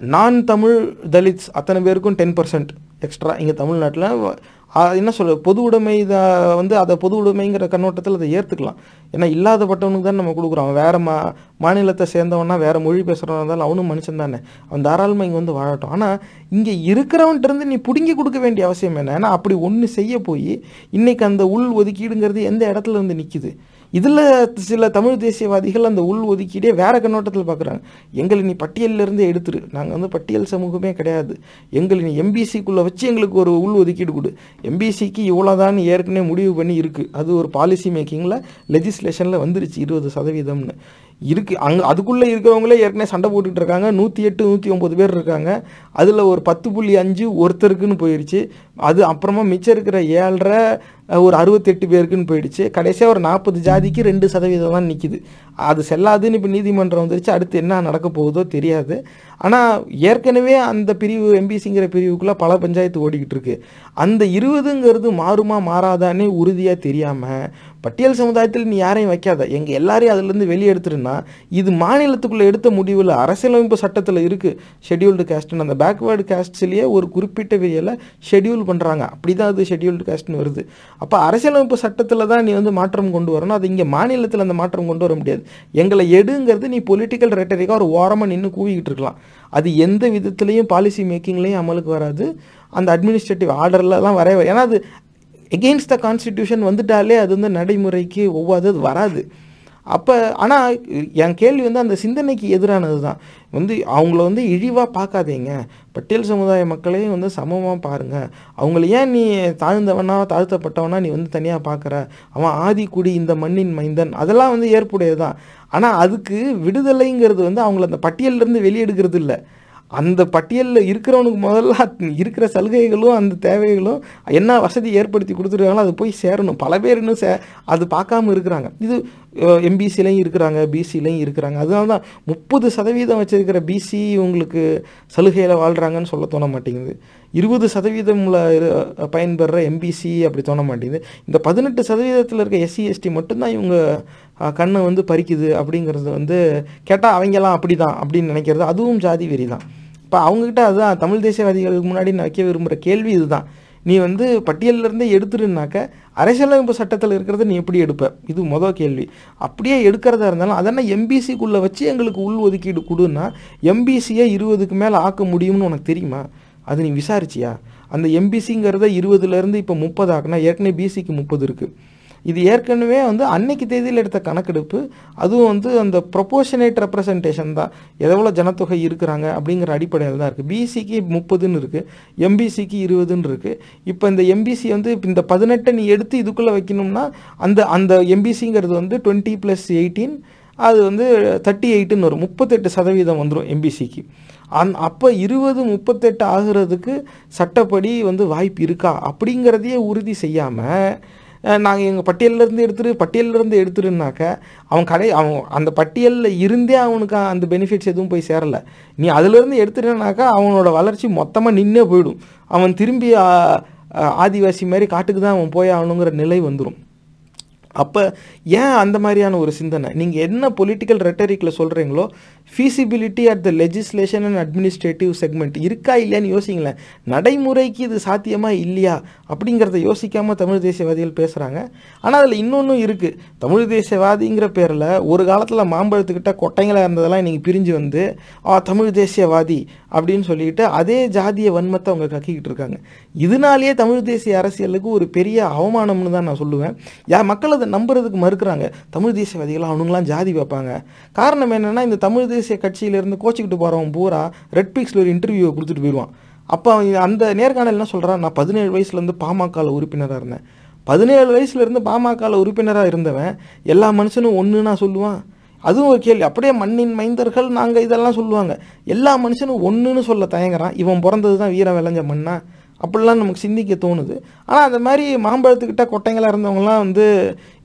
நான் தமிழ் தலித்ஸ் அத்தனை பேருக்கும் டென் பர்சன்ட் எக்ஸ்ட்ரா இங்கே தமிழ்நாட்டில். என்ன சொல்ல பொது உடைமை இதை வந்து அதை பொது உடைமைங்கிற கண்ணோட்டத்தில் அதை ஏற்றுக்கலாம் ஏன்னா இல்லாதப்பட்டவனுக்கு தான் நம்ம கொடுக்குறோம். அவன் வேறு மா மாநிலத்தை சேர்ந்தவனா வேறு மொழி பேசுகிறவனா இருந்தாலும் அவனும் மனுஷன் தானே. அவன் தாராளமாக இங்கே வந்து வாழட்டும். ஆனால் இங்கே இருக்கிறவன்கிட்டருந்து நீ பிடுங்கி கொடுக்க வேண்டிய அவசியம் என்ன? ஏன்னா அப்படி ஒன்று செய்ய போய் இன்னைக்கு அந்த உள் ஒதுக்கீடுங்கிறது எந்த இடத்துல இருந்து நிற்கிது இதில் சில தமிழ் தேசியவாதிகள் அந்த உள் ஒதுக்கீடே வேற கண்ணோட்டத்தில் பார்க்குறாங்க எங்களை நீ பட்டியல்ல எடுத்துரு. நாங்கள் வந்து பட்டியல் சமூகமே கிடையாது. எங்களை நீ எம்பிசிக்குள்ளே வச்சு எங்களுக்கு ஒரு உள் ஒதுக்கீடு கொடு. எம்பிசிக்கு இவ்வளோதான் ஏற்கனவே முடிவு பண்ணி இருக்குது அது ஒரு பாலிசி மேக்கிங்கில் லெஜிஸ்லேஷனில் வந்துருச்சு இருபது சதவீதம்னு. இருக்கு. அங்கே அதுக்குள்ளே இருக்கிறவங்களே ஏற்கனவே சண்டை போட்டுக்கிட்டு இருக்காங்க. நூற்றி எட்டு நூற்றி ஒம்பது பேர் இருக்காங்க. அதில் ஒரு பத்து புள்ளி அஞ்சு ஒருத்தருக்குன்னு போயிடுச்சு. அது அப்புறமா மிச்சம் இருக்கிற ஏழரை ஒரு அறுபத்தெட்டு பேருக்குன்னு போயிடுச்சு. கடைசியாக ஒரு நாற்பது ஜாதிக்கு ரெண்டு சதவீதம் தான் நிற்கிது அது செல்லாதுன்னு இப்போ நீதிமன்றம் வந்துருச்சு. அடுத்து என்ன நடக்க போகுதோ தெரியாது. ஆனால் ஏற்கனவே அந்த பிரிவு எம்பிசிங்கிற பிரிவுக்குள்ளே பல பஞ்சாயத்து ஓடிக்கிட்டு இருக்கு. அந்த இருபதுங்கிறது மாறுமா மாறாதானே உறுதியாக தெரியாமல் பட்டியல் சமுதாயத்தில் நீ யாரையும் வைக்காத. எங்கள் எல்லாரையும் அதுலேருந்து வெளியே இது மாநிலத்துக்குள்ளே எடுத்த முடிவில் அரசியலமைப்பு சட்டத்தில் இருக்குது ஷெட்யூல்டு காஸ்ட்னு அந்த பேக்வேர்டு காஸ்ட்ஸ்லேயே ஒரு குறிப்பிட்ட வகையில் ஷெட்யூல் பண்ணுறாங்க அப்படி தான் அது ஷெட்யூல்டு காஸ்ட்னு வருது. அப்போ அரசியலமைப்பு சட்டத்தில் தான் நீ வந்து மாற்றம் கொண்டு வரணும். அது இங்கே மாநிலத்தில் அந்த மாற்றம் கொண்டு வர முடியாது. எங்களை எடுங்கிறது நீ பொலிட்டிக்கல் ரெட்டரிக்காக ஒரு ஓரமாக நின்று கூவிக்கிட்டு இருக்கலாம். அது எந்த விதத்துலேயும் பாலிசி மேக்கிங்லேயும் அமலுக்கு வராது. அந்த அட்மினிஸ்ட்ரேட்டிவ் ஆர்டர்லலாம் வரவே ஏன்னா அது எகெயின்ஸ்ட் த கான்ஸ்டிடியூஷன் வந்துட்டாலே அது வந்து நடைமுறைக்கு ஒவ்வாது அது வராது. அப்போ ஆனால் என் கேள்வி வந்து அந்த சிந்தனைக்கு எதிரானது தான். வந்து அவங்கள வந்து இழிவாக பார்க்காதீங்க. பட்டியல் சமுதாய மக்களையும் வந்து சமமாக பாருங்கள் அவங்கள ஏன் நீ தாழ்ந்தவனா தாழ்த்தப்பட்டவனா நீ வந்து தனியாக பார்க்குற? அவன் ஆதிக்குடி இந்த மண்ணின் மைந்தன். அதெல்லாம் வந்து ஏற்புடையது தான் ஆனால் அதுக்கு விடுதலைங்கிறது வந்து அவங்கள அந்த பட்டியலிருந்து வெளியெடுக்கிறது இல்லை அந்த பட்டியலில் இருக்கிறவனுக்கு முதல்ல இருக்கிற சலுகைகளும் அந்த தேவைகளும் என்ன வசதி ஏற்படுத்தி கொடுத்துருக்காங்களோ அது போய் சேரணும். பல பேர் இன்னும் சே அது பார்க்காம இருக்கிறாங்க. இது எம்பிசிலையும் இருக்கிறாங்க பிசிலையும் இருக்கிறாங்க. அதனால தான் முப்பது சதவீதம் வச்சுருக்கிற பிசி உங்களுக்கு சலுகையில் வாழ்கிறாங்கன்னு சொல்ல தோண மாட்டேங்குது. இருபது சதவீதமில் பயன்பெற எம்பிசி அப்படி தோண மாட்டேங்குது. இந்த பதினெட்டு சதவீதத்தில் இருக்க எஸ்சி எஸ்டி மட்டும்தான் இவங்க கண்ணை வந்து பறிக்குது அப்படிங்கிறது வந்து கேட்டால் அவங்கெல்லாம் அப்படி தான் அப்படின்னு நினைக்கிறது. அதுவும் ஜாதி வெறி தான் இப்போ அவங்ககிட்ட அதுதான் தமிழ் தேசியவாதிகளுக்கு முன்னாடி நான் வைக்க விரும்புகிற கேள்வி இதுதான். நீ வந்து பட்டியலிருந்தே எடுத்துருனாக்க அரசியலமைப்பு சட்டத்தில் இருக்கிறத நீ எப்படி எடுப்ப? இது மொதல் கேள்வி. அப்படியே எடுக்கிறதா இருந்தாலும் அதென்ன எம்பிசிக்குள்ளே வச்சு எங்களுக்கு உள் ஒதுக்கீடு கொடுன்னா எம்பிசியை இருபதுக்கு மேலே ஆக்க முடியும்னு உனக்கு தெரியுமா? அது நீ விசாரிச்சியா? அந்த எம்பிசிங்கிறத இருபதுலேருந்து இப்போ முப்பது ஆக்குனா ஏற்கனவே பிசிக்கு முப்பது இருக்குது இது ஏற்கனவே வந்து அன்னைக்கு தேதியில் எடுத்த கணக்கெடுப்பு. அதுவும் வந்து அந்த ப்ரொபோஷனேட் ரெப்ரசன்டேஷன் தான். எவ்வளோ ஜனத்தொகை இருக்கிறாங்க அப்படிங்கிற அடிப்படையில் தான் இருக்குது பிசிக்கு முப்பதுன்னு இருக்குது எம்பிசிக்கு இருபதுன்னு இருக்குது இப்போ இந்த எம்பிசி வந்து இந்த பதினெட்டை நீ எடுத்து இதுக்குள்ளே வைக்கணும்னா அந்த அந்த எம்பிசிங்கிறது வந்து டுவெண்ட்டி ப்ளஸ் எயிட்டீன் அது வந்து தேர்ட்டி எயிட்டுன்னு வரும். முப்பத்தெட்டு சதவீதம் வந்துடும் எம்பிசிக்கு அந் அப்போ இருபது முப்பத்தெட்டு ஆகிறதுக்கு சட்டப்படி வந்து வாய்ப்பு இருக்கா? அப்படிங்கிறதையே உறுதி செய்யாமல் நாங்கள் எங்கள் பட்டியலிருந்து எடுத்துரு பட்டியலிருந்து எடுத்துருனாக்க அவன் கடை அவன் அந்த பட்டியலில் இருந்தே அவனுக்கு அந்த பெனிஃபிட்ஸ் எதுவும் போய் சேரலை. நீ அதுலேருந்து எடுத்துட்டேனாக்கா அவனோட வளர்ச்சி மொத்தமாக நின்னே போயிடும். அவன் திரும்பி ஆதிவாசி மாதிரி காட்டுக்கு தான் அவன் போய் ஆகணுங்கிற நிலை வந்துடும் அப்போ ஏன் அந்த மாதிரியான ஒரு சிந்தனை? நீங்கள் என்ன பொலிட்டிக்கல் ரெட்டரிக்கில் சொல்கிறீங்களோ feasibility at the legislation and administrative segment இருக்கா இல்லையான்னு யோசிங்களேன். நடைமுறைக்கு இது சாத்தியமாக இல்லையா அப்படிங்கிறத யோசிக்காமல் தமிழ் தேசியவாதிகள் பேசுகிறாங்க ஆனால் அதில் இன்னொன்றும் இருக்குது தமிழ் தேசியவாதிங்கிற பேரில் ஒரு காலத்தில் மாம்பழத்துக்கிட்ட கொட்டைங்களாக இருந்ததெல்லாம் இன்றைக்கி பிரிஞ்சு வந்து ஆ தமிழ் தேசியவாதி அப்படின்னு சொல்லிட்டு அதே ஜாதிய வன்மத்தை அவங்க கக்கிக்கிட்டு இருக்காங்க. இதனாலேயே தமிழ் தேசிய அரசியலுக்கு ஒரு பெரிய அவமானம்னு தான் நான் சொல்லுவேன். யா மக்கள் அதை நம்புறதுக்கு மறுக்கிறாங்க. தமிழ் தேசியவாதிகளாக அவனுங்களாம் ஜாதி வைப்பாங்க. காரணம் என்னென்னா இந்த தமிழ் தேசிய கட்சியிலேருந்து கோச்சிக்கிட்டு போகிறவன் பூரா ரெட் பிக்ஸில் ஒரு இன்டர்வியூவை கொடுத்துட்டு போயிடுவான். அப்போ அவன் அந்த நேர்காணல் என்ன சொல்கிறான் நான் பதினேழு வயசுலேருந்து பாமகவில் உறுப்பினராக இருந்தேன். பதினேழு வயசுலேருந்து பாமகவில் உறுப்பினராக இருந்தவன் எல்லா மனுஷனும் ஒன்று நான் சொல்லுவான். அதுவும் ஒரு கேள்வி. அப்படியே மண்ணின் மைந்தர்கள் நாங்கள் இதெல்லாம் சொல்லுவாங்க. எல்லா மனுஷனும் ஒன்றுன்னு சொல்ல தயங்குறான். இவன் பிறந்தது தான் வீரம் விளைஞ்ச மண்ணா? அப்படிலாம் நமக்கு சிந்திக்க தோணுது. ஆனால் அந்த மாதிரி மாம்பழத்துக்கிட்ட கொட்டைங்களாக இருந்தவங்களாம் வந்து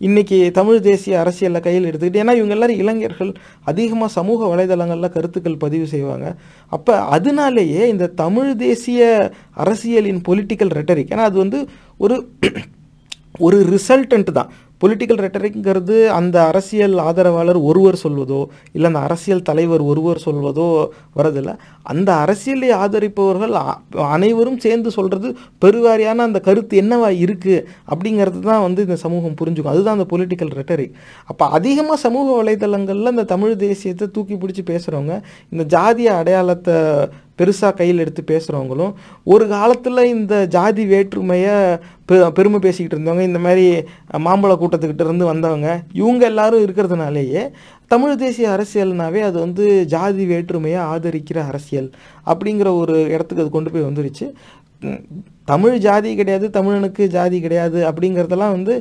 இன்றைக்கி தமிழ் தேசிய அரசியலில் கையில் எடுத்துக்கிட்டு ஏன்னா இவங்க எல்லாரும் இளைஞர்கள். அதிகமாக சமூக வலைதளங்களில் கருத்துக்கள் பதிவு செய்வாங்க. அப்போ அதனாலேயே இந்த தமிழ் தேசிய அரசியலின் பொலிட்டிக்கல் ரெட்டரிக் ஏன்னா அது வந்து ஒரு ஒரு ரிசல்டன்ட் தான். பொலிட்டிக்கல் ரெட்டரிக்ங்கிறது அந்த அரசியல் ஆதரவாளர் ஒருவர் சொல்வதோ இல்லை அந்த அரசியல் தலைவர் ஒருவர் சொல்வதோ வரதில்லை. அந்த அரசியலை ஆதரிப்பவர்கள் அனைவரும் சேர்ந்து சொல்கிறது பெருவாரியான அந்த கருத்து என்னவா இருக்குது அப்படிங்கிறது தான் வந்து இந்த சமூகம் புரிஞ்சுக்கும். அதுதான் அந்த பொலிட்டிக்கல் ரெட்டரிக் அப்போ அதிகமாக சமூக வலைதளங்களில் இந்த தமிழ் தேசியத்தை தூக்கி பிடிச்சி பேசுகிறவங்க இந்த ஜாதிய அடையாளத்தை பெருசாக கையில் எடுத்து பேசுகிறவங்களும் ஒரு காலத்தில் இந்த ஜாதி வேற்றுமையை பெ பெருமை பேசிக்கிட்டு இருந்தவங்க இந்த மாதிரி மாம்பழ கூட்டத்துக்கிட்ட இருந்து வந்தவங்க இவங்க எல்லாரும் இருக்கிறதுனாலேயே தமிழ் தேசிய அரசியல்னாவே அது வந்து ஜாதி வேற்றுமையை ஆதரிக்கிற அரசியல் அப்படிங்கிற ஒரு இடத்துக்கு அது கொண்டு போய் வந்துருச்சு. தமிழ் ஜாதி கிடையாது தமிழனுக்கு ஜாதி கிடையாது அப்படிங்கிறதெல்லாம் வந்து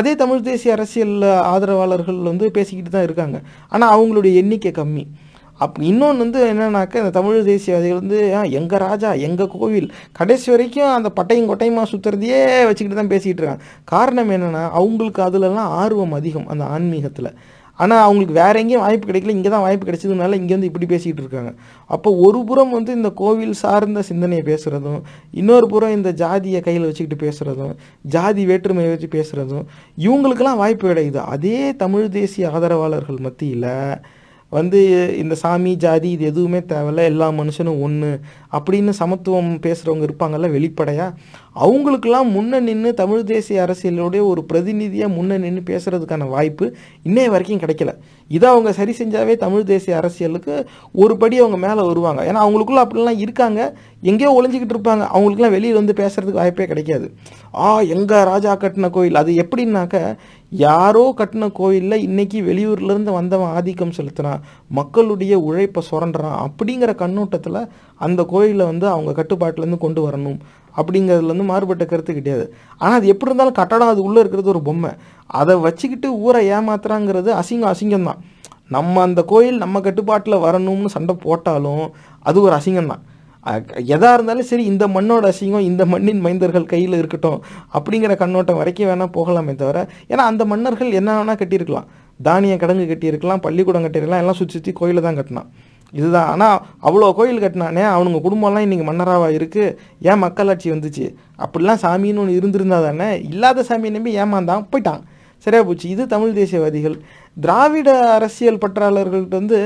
அதே தமிழ் தேசிய அரசியல் ஆதரவாளர்கள் வந்து பேசிக்கிட்டு தான் இருக்காங்க. ஆனால் அவங்களுடைய எண்ணிக்கை கம்மி. அப் இன்னொன்று வந்து என்னன்னாக்கா இந்த தமிழ் தேசியவாதிகள் வந்து எங்கள் ராஜா எங்கள் கோவில் கடைசி வரைக்கும் அந்த பட்டையும் கொட்டையுமா சுற்றுறதையே வச்சுக்கிட்டு தான் பேசிக்கிட்டு இருக்காங்க. காரணம் என்னென்னா அவங்களுக்கு அதுலலாம் ஆர்வம் அதிகம் அந்த ஆன்மீகத்தில். ஆனால் அவங்களுக்கு வேற எங்கேயும் வாய்ப்பு கிடைக்கல இங்கே தான் வாய்ப்பு கிடைச்சதுனால இங்கே வந்து இப்படி பேசிக்கிட்டு இருக்காங்க. அப்போ ஒரு புறம் வந்து இந்த கோவில் சார்ந்த சிந்தனையை பேசுகிறதும் இன்னொரு புறம் இந்த ஜாதியை கையில் வச்சுக்கிட்டு பேசுகிறதும் ஜாதி வேற்றுமையை வச்சு பேசுகிறதும் இவங்களுக்கெல்லாம் வாய்ப்பு கிடைக்குது. அதே தமிழ் தேசிய ஆதரவாளர்கள் மத்தியில் வந்து இந்த சாமி ஜாதி இது எதுவுமே தேவையில்ல. எல்லா மனுஷனும் ஒன்று அப்படின்னு சமத்துவம் பேசுகிறவங்க இருப்பாங்கல்ல வெளிப்படையாக அவங்களுக்கெல்லாம் முன்ன நின்று தமிழ் தேசிய அரசியலுடைய ஒரு பிரதிநிதியாக முன்ன நின்று பேசுகிறதுக்கான வாய்ப்பு இன்னைய வரைக்கும் கிடைக்கல. இதை அவங்க சரி செஞ்சாவே தமிழ் தேசிய அரசியலுக்கு ஒரு படி அவங்க மேலே வருவாங்க. ஏன்னா அவங்களுக்குள்ள அப்படிலாம் இருக்காங்க. எங்கேயோ ஒளிஞ்சிக்கிட்டு இருப்பாங்க. அவங்களுக்குலாம் வெளியில் வந்து பேசுறதுக்கு வாய்ப்பே கிடைக்காது. ஆ எங்கள் ராஜா கட்டின கோயில்? அது எப்படின்னாக்க யாரோ கட்டின கோயிலில் இன்றைக்கி வெளியூர்லேருந்து வந்தவன் ஆதிக்கம் செலுத்துகிறான் மக்களுடைய உழைப்பை சுரண்டுறான். அப்படிங்கிற கண்ணோட்டத்தில் அந்த கோயிலை வந்து அவங்க கட்டுப்பாட்டிலேருந்து கொண்டு வரணும். அப்படிங்கிறதுலேருந்து மாறுபட்ட கருத்து கிடையாது. ஆனால் அது எப்படி இருந்தாலும் கட்டடம் அது உள்ளே இருக்கிறது ஒரு பொம்மை. அதை வச்சுக்கிட்டு ஊரை ஏமாத்துறாங்கிறது அசிங்கம் அசிங்கம்தான். நம்ம அந்த கோயில் நம்ம கட்டுப்பாட்டில் வரணும்னு சண்டை போட்டாலும் அது ஒரு அசிங்கம்தான். தான் எதாக இருந்தாலும் சரி இந்த மண்ணோட அசிங்கம் இந்த மண்ணின் மைந்தர்கள் கையில் இருக்கட்டும் அப்படிங்கிற கண்ணோட்டம் வரைக்கும் வேணால் போகலாமே தவிர ஏன்னா அந்த மன்னர்கள் என்ன வேணால் கட்டியிருக்கலாம். தானிய கடங்கு கட்டியிருக்கலாம் பள்ளிக்கூடம் கட்டியிருக்கலாம் எல்லாம் சுற்றி சுற்றி கோயிலை தான் கட்டினான். இதுதான். ஆனால் அவ்வளோ கோயில் கட்டினானே அவனுங்க குடும்பம்லாம் இன்றைக்கி மன்னராவாக இருக்குது ஏன் மக்களாட்சி வந்துச்சு? அப்படிலாம் சாமின்னு ஒன்று இருந்திருந்தா தானே? இல்லாத சாமியை நம்பி ஏமாந்தான் போயிட்டான். சரியா போச்சு. இது தமிழ் தேசியவாதிகள். திராவிட அரசியல் பற்றாளர்கள்ட்ட வந்து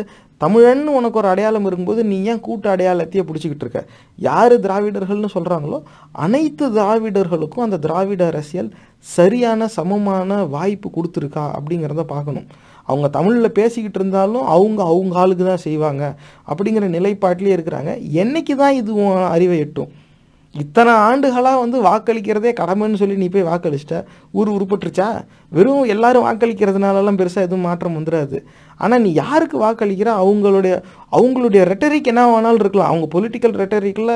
தமிழன்னு உனக்கு ஒரு அடையாளம் இருக்கும்போது நீ ஏன் கூட்டு அடையாளத்தையே பிடிச்சிக்கிட்டு இருக்க? யார் திராவிடர்கள்னு சொல்கிறாங்களோ அனைத்து திராவிடர்களுக்கும் அந்த திராவிட அரசியல் சரியான சமமான வாய்ப்பு கொடுத்துருக்கா? அப்படிங்கிறத பார்க்கணும். அவங்க தமிழில் பேசிக்கிட்டு இருந்தாலும் அவங்க அவங்க ஆளுக்கு தான் செய்வாங்க அப்படிங்கிற நிலைப்பாட்டிலே இருக்கிறாங்க. என்னைக்கு தான் இது அறிவை எட்டும்? இத்தனை ஆண்டுகளாக வந்து வாக்களிக்கிறதே கடமைன்னு சொல்லி நீ போய் வாக்களிச்சிட்ட? ஊர் உருப்பட்டுருச்சா? வெறும் எல்லாரும் வாக்களிக்கிறதுனாலலாம் பெருசாக எதுவும் மாற்றம் வந்துடாது ஆனால் நீ யாருக்கு வாக்களிக்கிற? அவங்களுடைய அவங்களுடைய ரெட்டரிக் என்ன வேணாலும் இருக்கலாம். அவங்க பொலிட்டிக்கல் ரெட்டரிக்கில்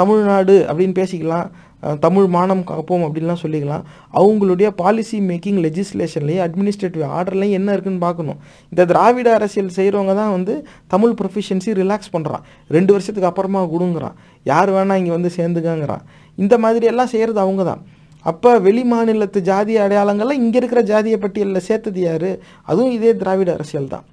தமிழ்நாடு அப்படின்னு பேசிக்கலாம். தமிழ் மானம் காப்போம் அப்படின்லாம் சொல்லிக்கலாம். அவங்களுடைய பாலிசி மேக்கிங் லெஜிஸ்லேஷன்லேயும் அட்மினிஸ்ட்ரேட்டிவ் ஆர்டர்லையும் என்ன இருக்குன்னு பார்க்கணும். இந்த திராவிட அரசியல் செய்கிறவங்க தான் வந்து தமிழ் ப்ரொஃபிஷியன்சி ரிலாக்ஸ் பண்ணுறான் ரெண்டு வருஷத்துக்கு அப்புறமா கொடுங்குறான். யார் வேணால் இங்கே வந்து சேர்ந்துக்கங்கிறான். இந்த மாதிரி எல்லாம் செய்கிறது அவங்க தான். அப்போ வெளி மாநிலத்து ஜாதி அடையாளங்கள்லாம் இங்கே இருக்கிற ஜாதிய பட்டியலில் சேர்த்தது யார்? அதுவும் இதே திராவிட அரசியல் தான்.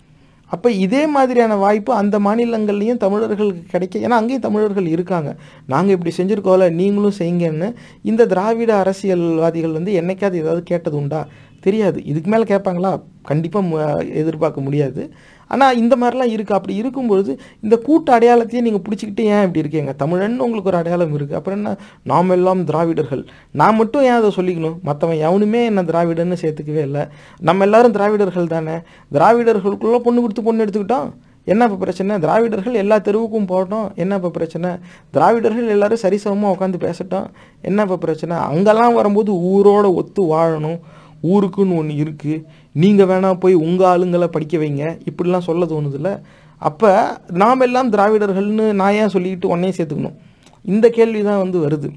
அப்போ இதே மாதிரியான வாய்ப்பு அந்த மாநிலங்கள்லேயும் தமிழர்களுக்கு கிடைக்க ஏன்னா அங்கேயும் தமிழர்கள் இருக்காங்க. நாங்கள் இப்படி செஞ்சுருக்கோம்ல நீங்களும் செய்யுங்கன்னு இந்த திராவிட அரசியல்வாதிகள் வந்து என்னைக்காவது ஏதாவது கேட்டது உண்டா? தெரியாது. இதுக்கு மேலே கேட்பாங்களா? கண்டிப்பாக எதிர்பார்க்க முடியாது. ஆனால் இந்த மாதிரிலாம் இருக்குது அப்படி இருக்கும்பொழுது இந்த கூட்டு அடையாளத்தையே நீங்கள் பிடிச்சிக்கிட்டு ஏன் இப்படி இருக்கீங்க? தமிழன் உங்களுக்கு ஒரு அடையாளம் இருக்குது அப்புறம் என்ன? நாம் எல்லாம் திராவிடர்கள். நான் மட்டும் ஏன் அதை சொல்லிக்கணும்? மற்றவன் எவனுமே என்ன திராவிடன்னு சேர்த்துக்கவே இல்லை. நம்ம எல்லாரும் திராவிடர்கள் தானே? திராவிடர்களுக்குள்ளே பொண்ணு கொடுத்து பொண்ணு எடுத்துக்கிட்டோம். என்ன இப்போ பிரச்சனை? திராவிடர்கள் எல்லா தெருவுக்கும் போகட்டும். என்ன இப்போ பிரச்சனை? திராவிடர்கள் எல்லாரும் சரிசமமாக உட்காந்து பேசட்டும். என்ன இப்போ பிரச்சனை? அங்கெல்லாம் வரும்போது ஊரோட ஒத்து வாழணும். ஊருக்குன்னு ஒன்று இருக்குது நீங்கள் வேணால் போய் உங்கள் ஆளுங்களை படிக்க வைங்க. இப்படிலாம் சொல்ல தோணுதில்ல. அப்போ நாம் எல்லாம் திராவிடர்கள்னு நான் ஏன் சொல்லிக்கிட்டு உன்னையும் சேர்த்துக்கணும்? இந்த கேள்வி தான் வந்து வருது.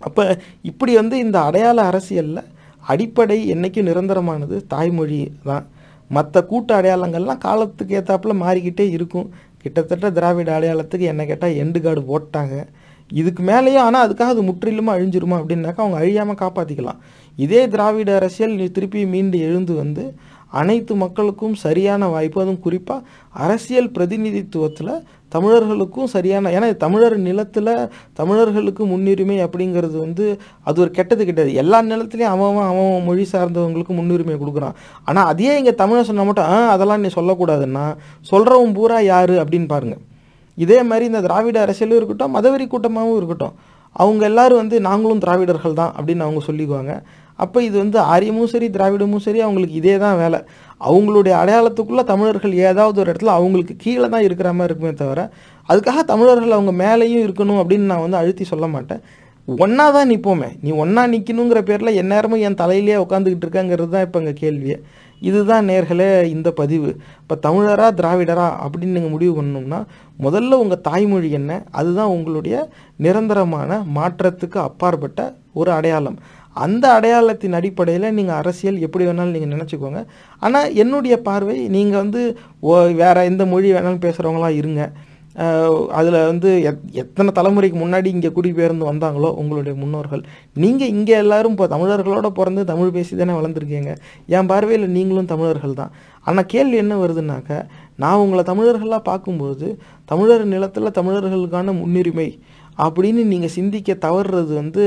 அப்போ இப்படி வந்து இந்த அடையாள அரசியலில் அடிப்படை என்றைக்கும் நிரந்தரமானது தாய்மொழி தான். மற்ற கூட்ட அடையாளங்கள்லாம் காலத்துக்கு ஏற்றாப்புல மாறிக்கிட்டே இருக்கும். கிட்டத்தட்ட திராவிட அடையாளத்துக்கு என்ன கேட்டால் எண்டு கார்டு போட்டாங்க. இதுக்கு மேலேயும் ஆனால் அதுக்காக அது முற்றிலுமா அழிஞ்சிருமா அப்படின்னாக்கா அவங்க அழியாமல் காப்பாற்றிக்கலாம் இதே திராவிட அரசியல் நீ திருப்பி மீண்டு எழுந்து வந்து அனைத்து மக்களுக்கும் சரியான வாய்ப்பு அதுவும் குறிப்பாக அரசியல் பிரதிநிதித்துவத்தில் தமிழர்களுக்கும் சரியான ஏன்னா தமிழர் நிலத்தில் தமிழர்களுக்கு முன்னுரிமை அப்படிங்கிறது வந்து அது ஒரு கெட்டது கிடையாது. எல்லா நிலத்துலையும் அவன் அவன் மொழி சார்ந்தவங்களுக்கு முன்னுரிமை கொடுக்குறான். ஆனால் அதையே இங்கே தமிழை சொன்னால் மட்டும் ஆ அதெல்லாம் நீ சொல்லக்கூடாதுன்னா சொல்கிறவன் பூரா யார்? அப்படின்னு பாருங்கள் இதே மாதிரி இந்த திராவிட அரசியலும் இருக்கட்டும் மதவெறி கூட்டமாகவும் இருக்கட்டும். அவங்க எல்லாரும் வந்து நாங்களும் திராவிடர்கள் தான் அப்படின்னு அவங்க சொல்லிக்குவாங்க. அப்போ இது வந்து ஆரியமும் சரி திராவிடமும் சரி அவங்களுக்கு இதே தான் வேலை. அவங்களுடைய அடையாளத்துக்குள்ளே தமிழர்கள் ஏதாவது ஒரு இடத்துல அவங்களுக்கு கீழே தான் இருக்கிற மாதிரி இருக்குமே தவிர அதுக்காக தமிழர்கள் அவங்க மேலேயும் இருக்கணும் அப்படின்னு நான் வந்து அழுத்தி சொல்ல மாட்டேன். ஒன்றா தான் நிற்போமே நீ ஒன்றா நிற்கணுங்கிற பேரில் எந்நேரமும் என் தலையிலே உட்காந்துக்கிட்டு இருக்கங்கிறது தான் இப்போ எங்கள் கேள்வியே. இதுதான் நேர்களே இந்த பதிவு. இப்போ தமிழரா திராவிடரா அப்படின்னு நீங்கள் முடிவு பண்ணோம்னா முதல்ல உங்கள் தாய்மொழி என்ன? அதுதான் உங்களுடைய நிரந்தரமான மாற்றத்துக்கு அப்பாற்பட்ட ஒரு அடையாளம். அந்த அடையாளத்தின் அடிப்படையில் நீங்கள் அரசியல் எப்படி வேணாலும் நீங்கள் நினச்சிக்கோங்க. ஆனால் என்னுடைய பார்வை நீங்கள் வந்து ஓ வேறு எந்த மொழி வேணாலும் பேசுகிறவங்களாம் இருங்க. அதில் வந்து எத் எத்தனை தலைமுறைக்கு முன்னாடி இங்கே குடிபெயர்ந்து வந்தாங்களோ உங்களுடைய முன்னோர்கள். நீங்கள் இங்கே எல்லாரும் இப்போ தமிழர்களோட பிறந்து தமிழ் பேசி தானே வளர்ந்துருக்கீங்க. என் பார்வையில் நீங்களும் தமிழர்கள் தான். ஆனால் கேள்வி என்ன வருதுன்னாக்க நான் உங்களை தமிழர்களாக பார்க்கும்போது தமிழர் நிலத்தில் தமிழர்களுக்கான முன்னுரிமை அப்படின்னு நீங்கள் சிந்திக்க தவறுறது வந்து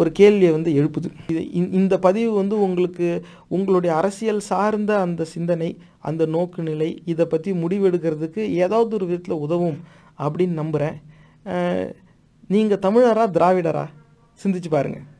ஒரு கேள்வியை வந்து எழுப்புது. இது இந்த பதிவு வந்து உங்களுக்கு உங்களுடைய அரசியல் சார்ந்த அந்த சிந்தனை அந்த நோக்கு நிலை இதை பற்றி முடிவெடுக்கிறதுக்கு ஏதாவது ஒரு விதத்தில் உதவும் அப்படின்னு நம்புகிறேன் நீங்கள் தமிழரா திராவிடரா? சிந்திச்சு பாருங்கள்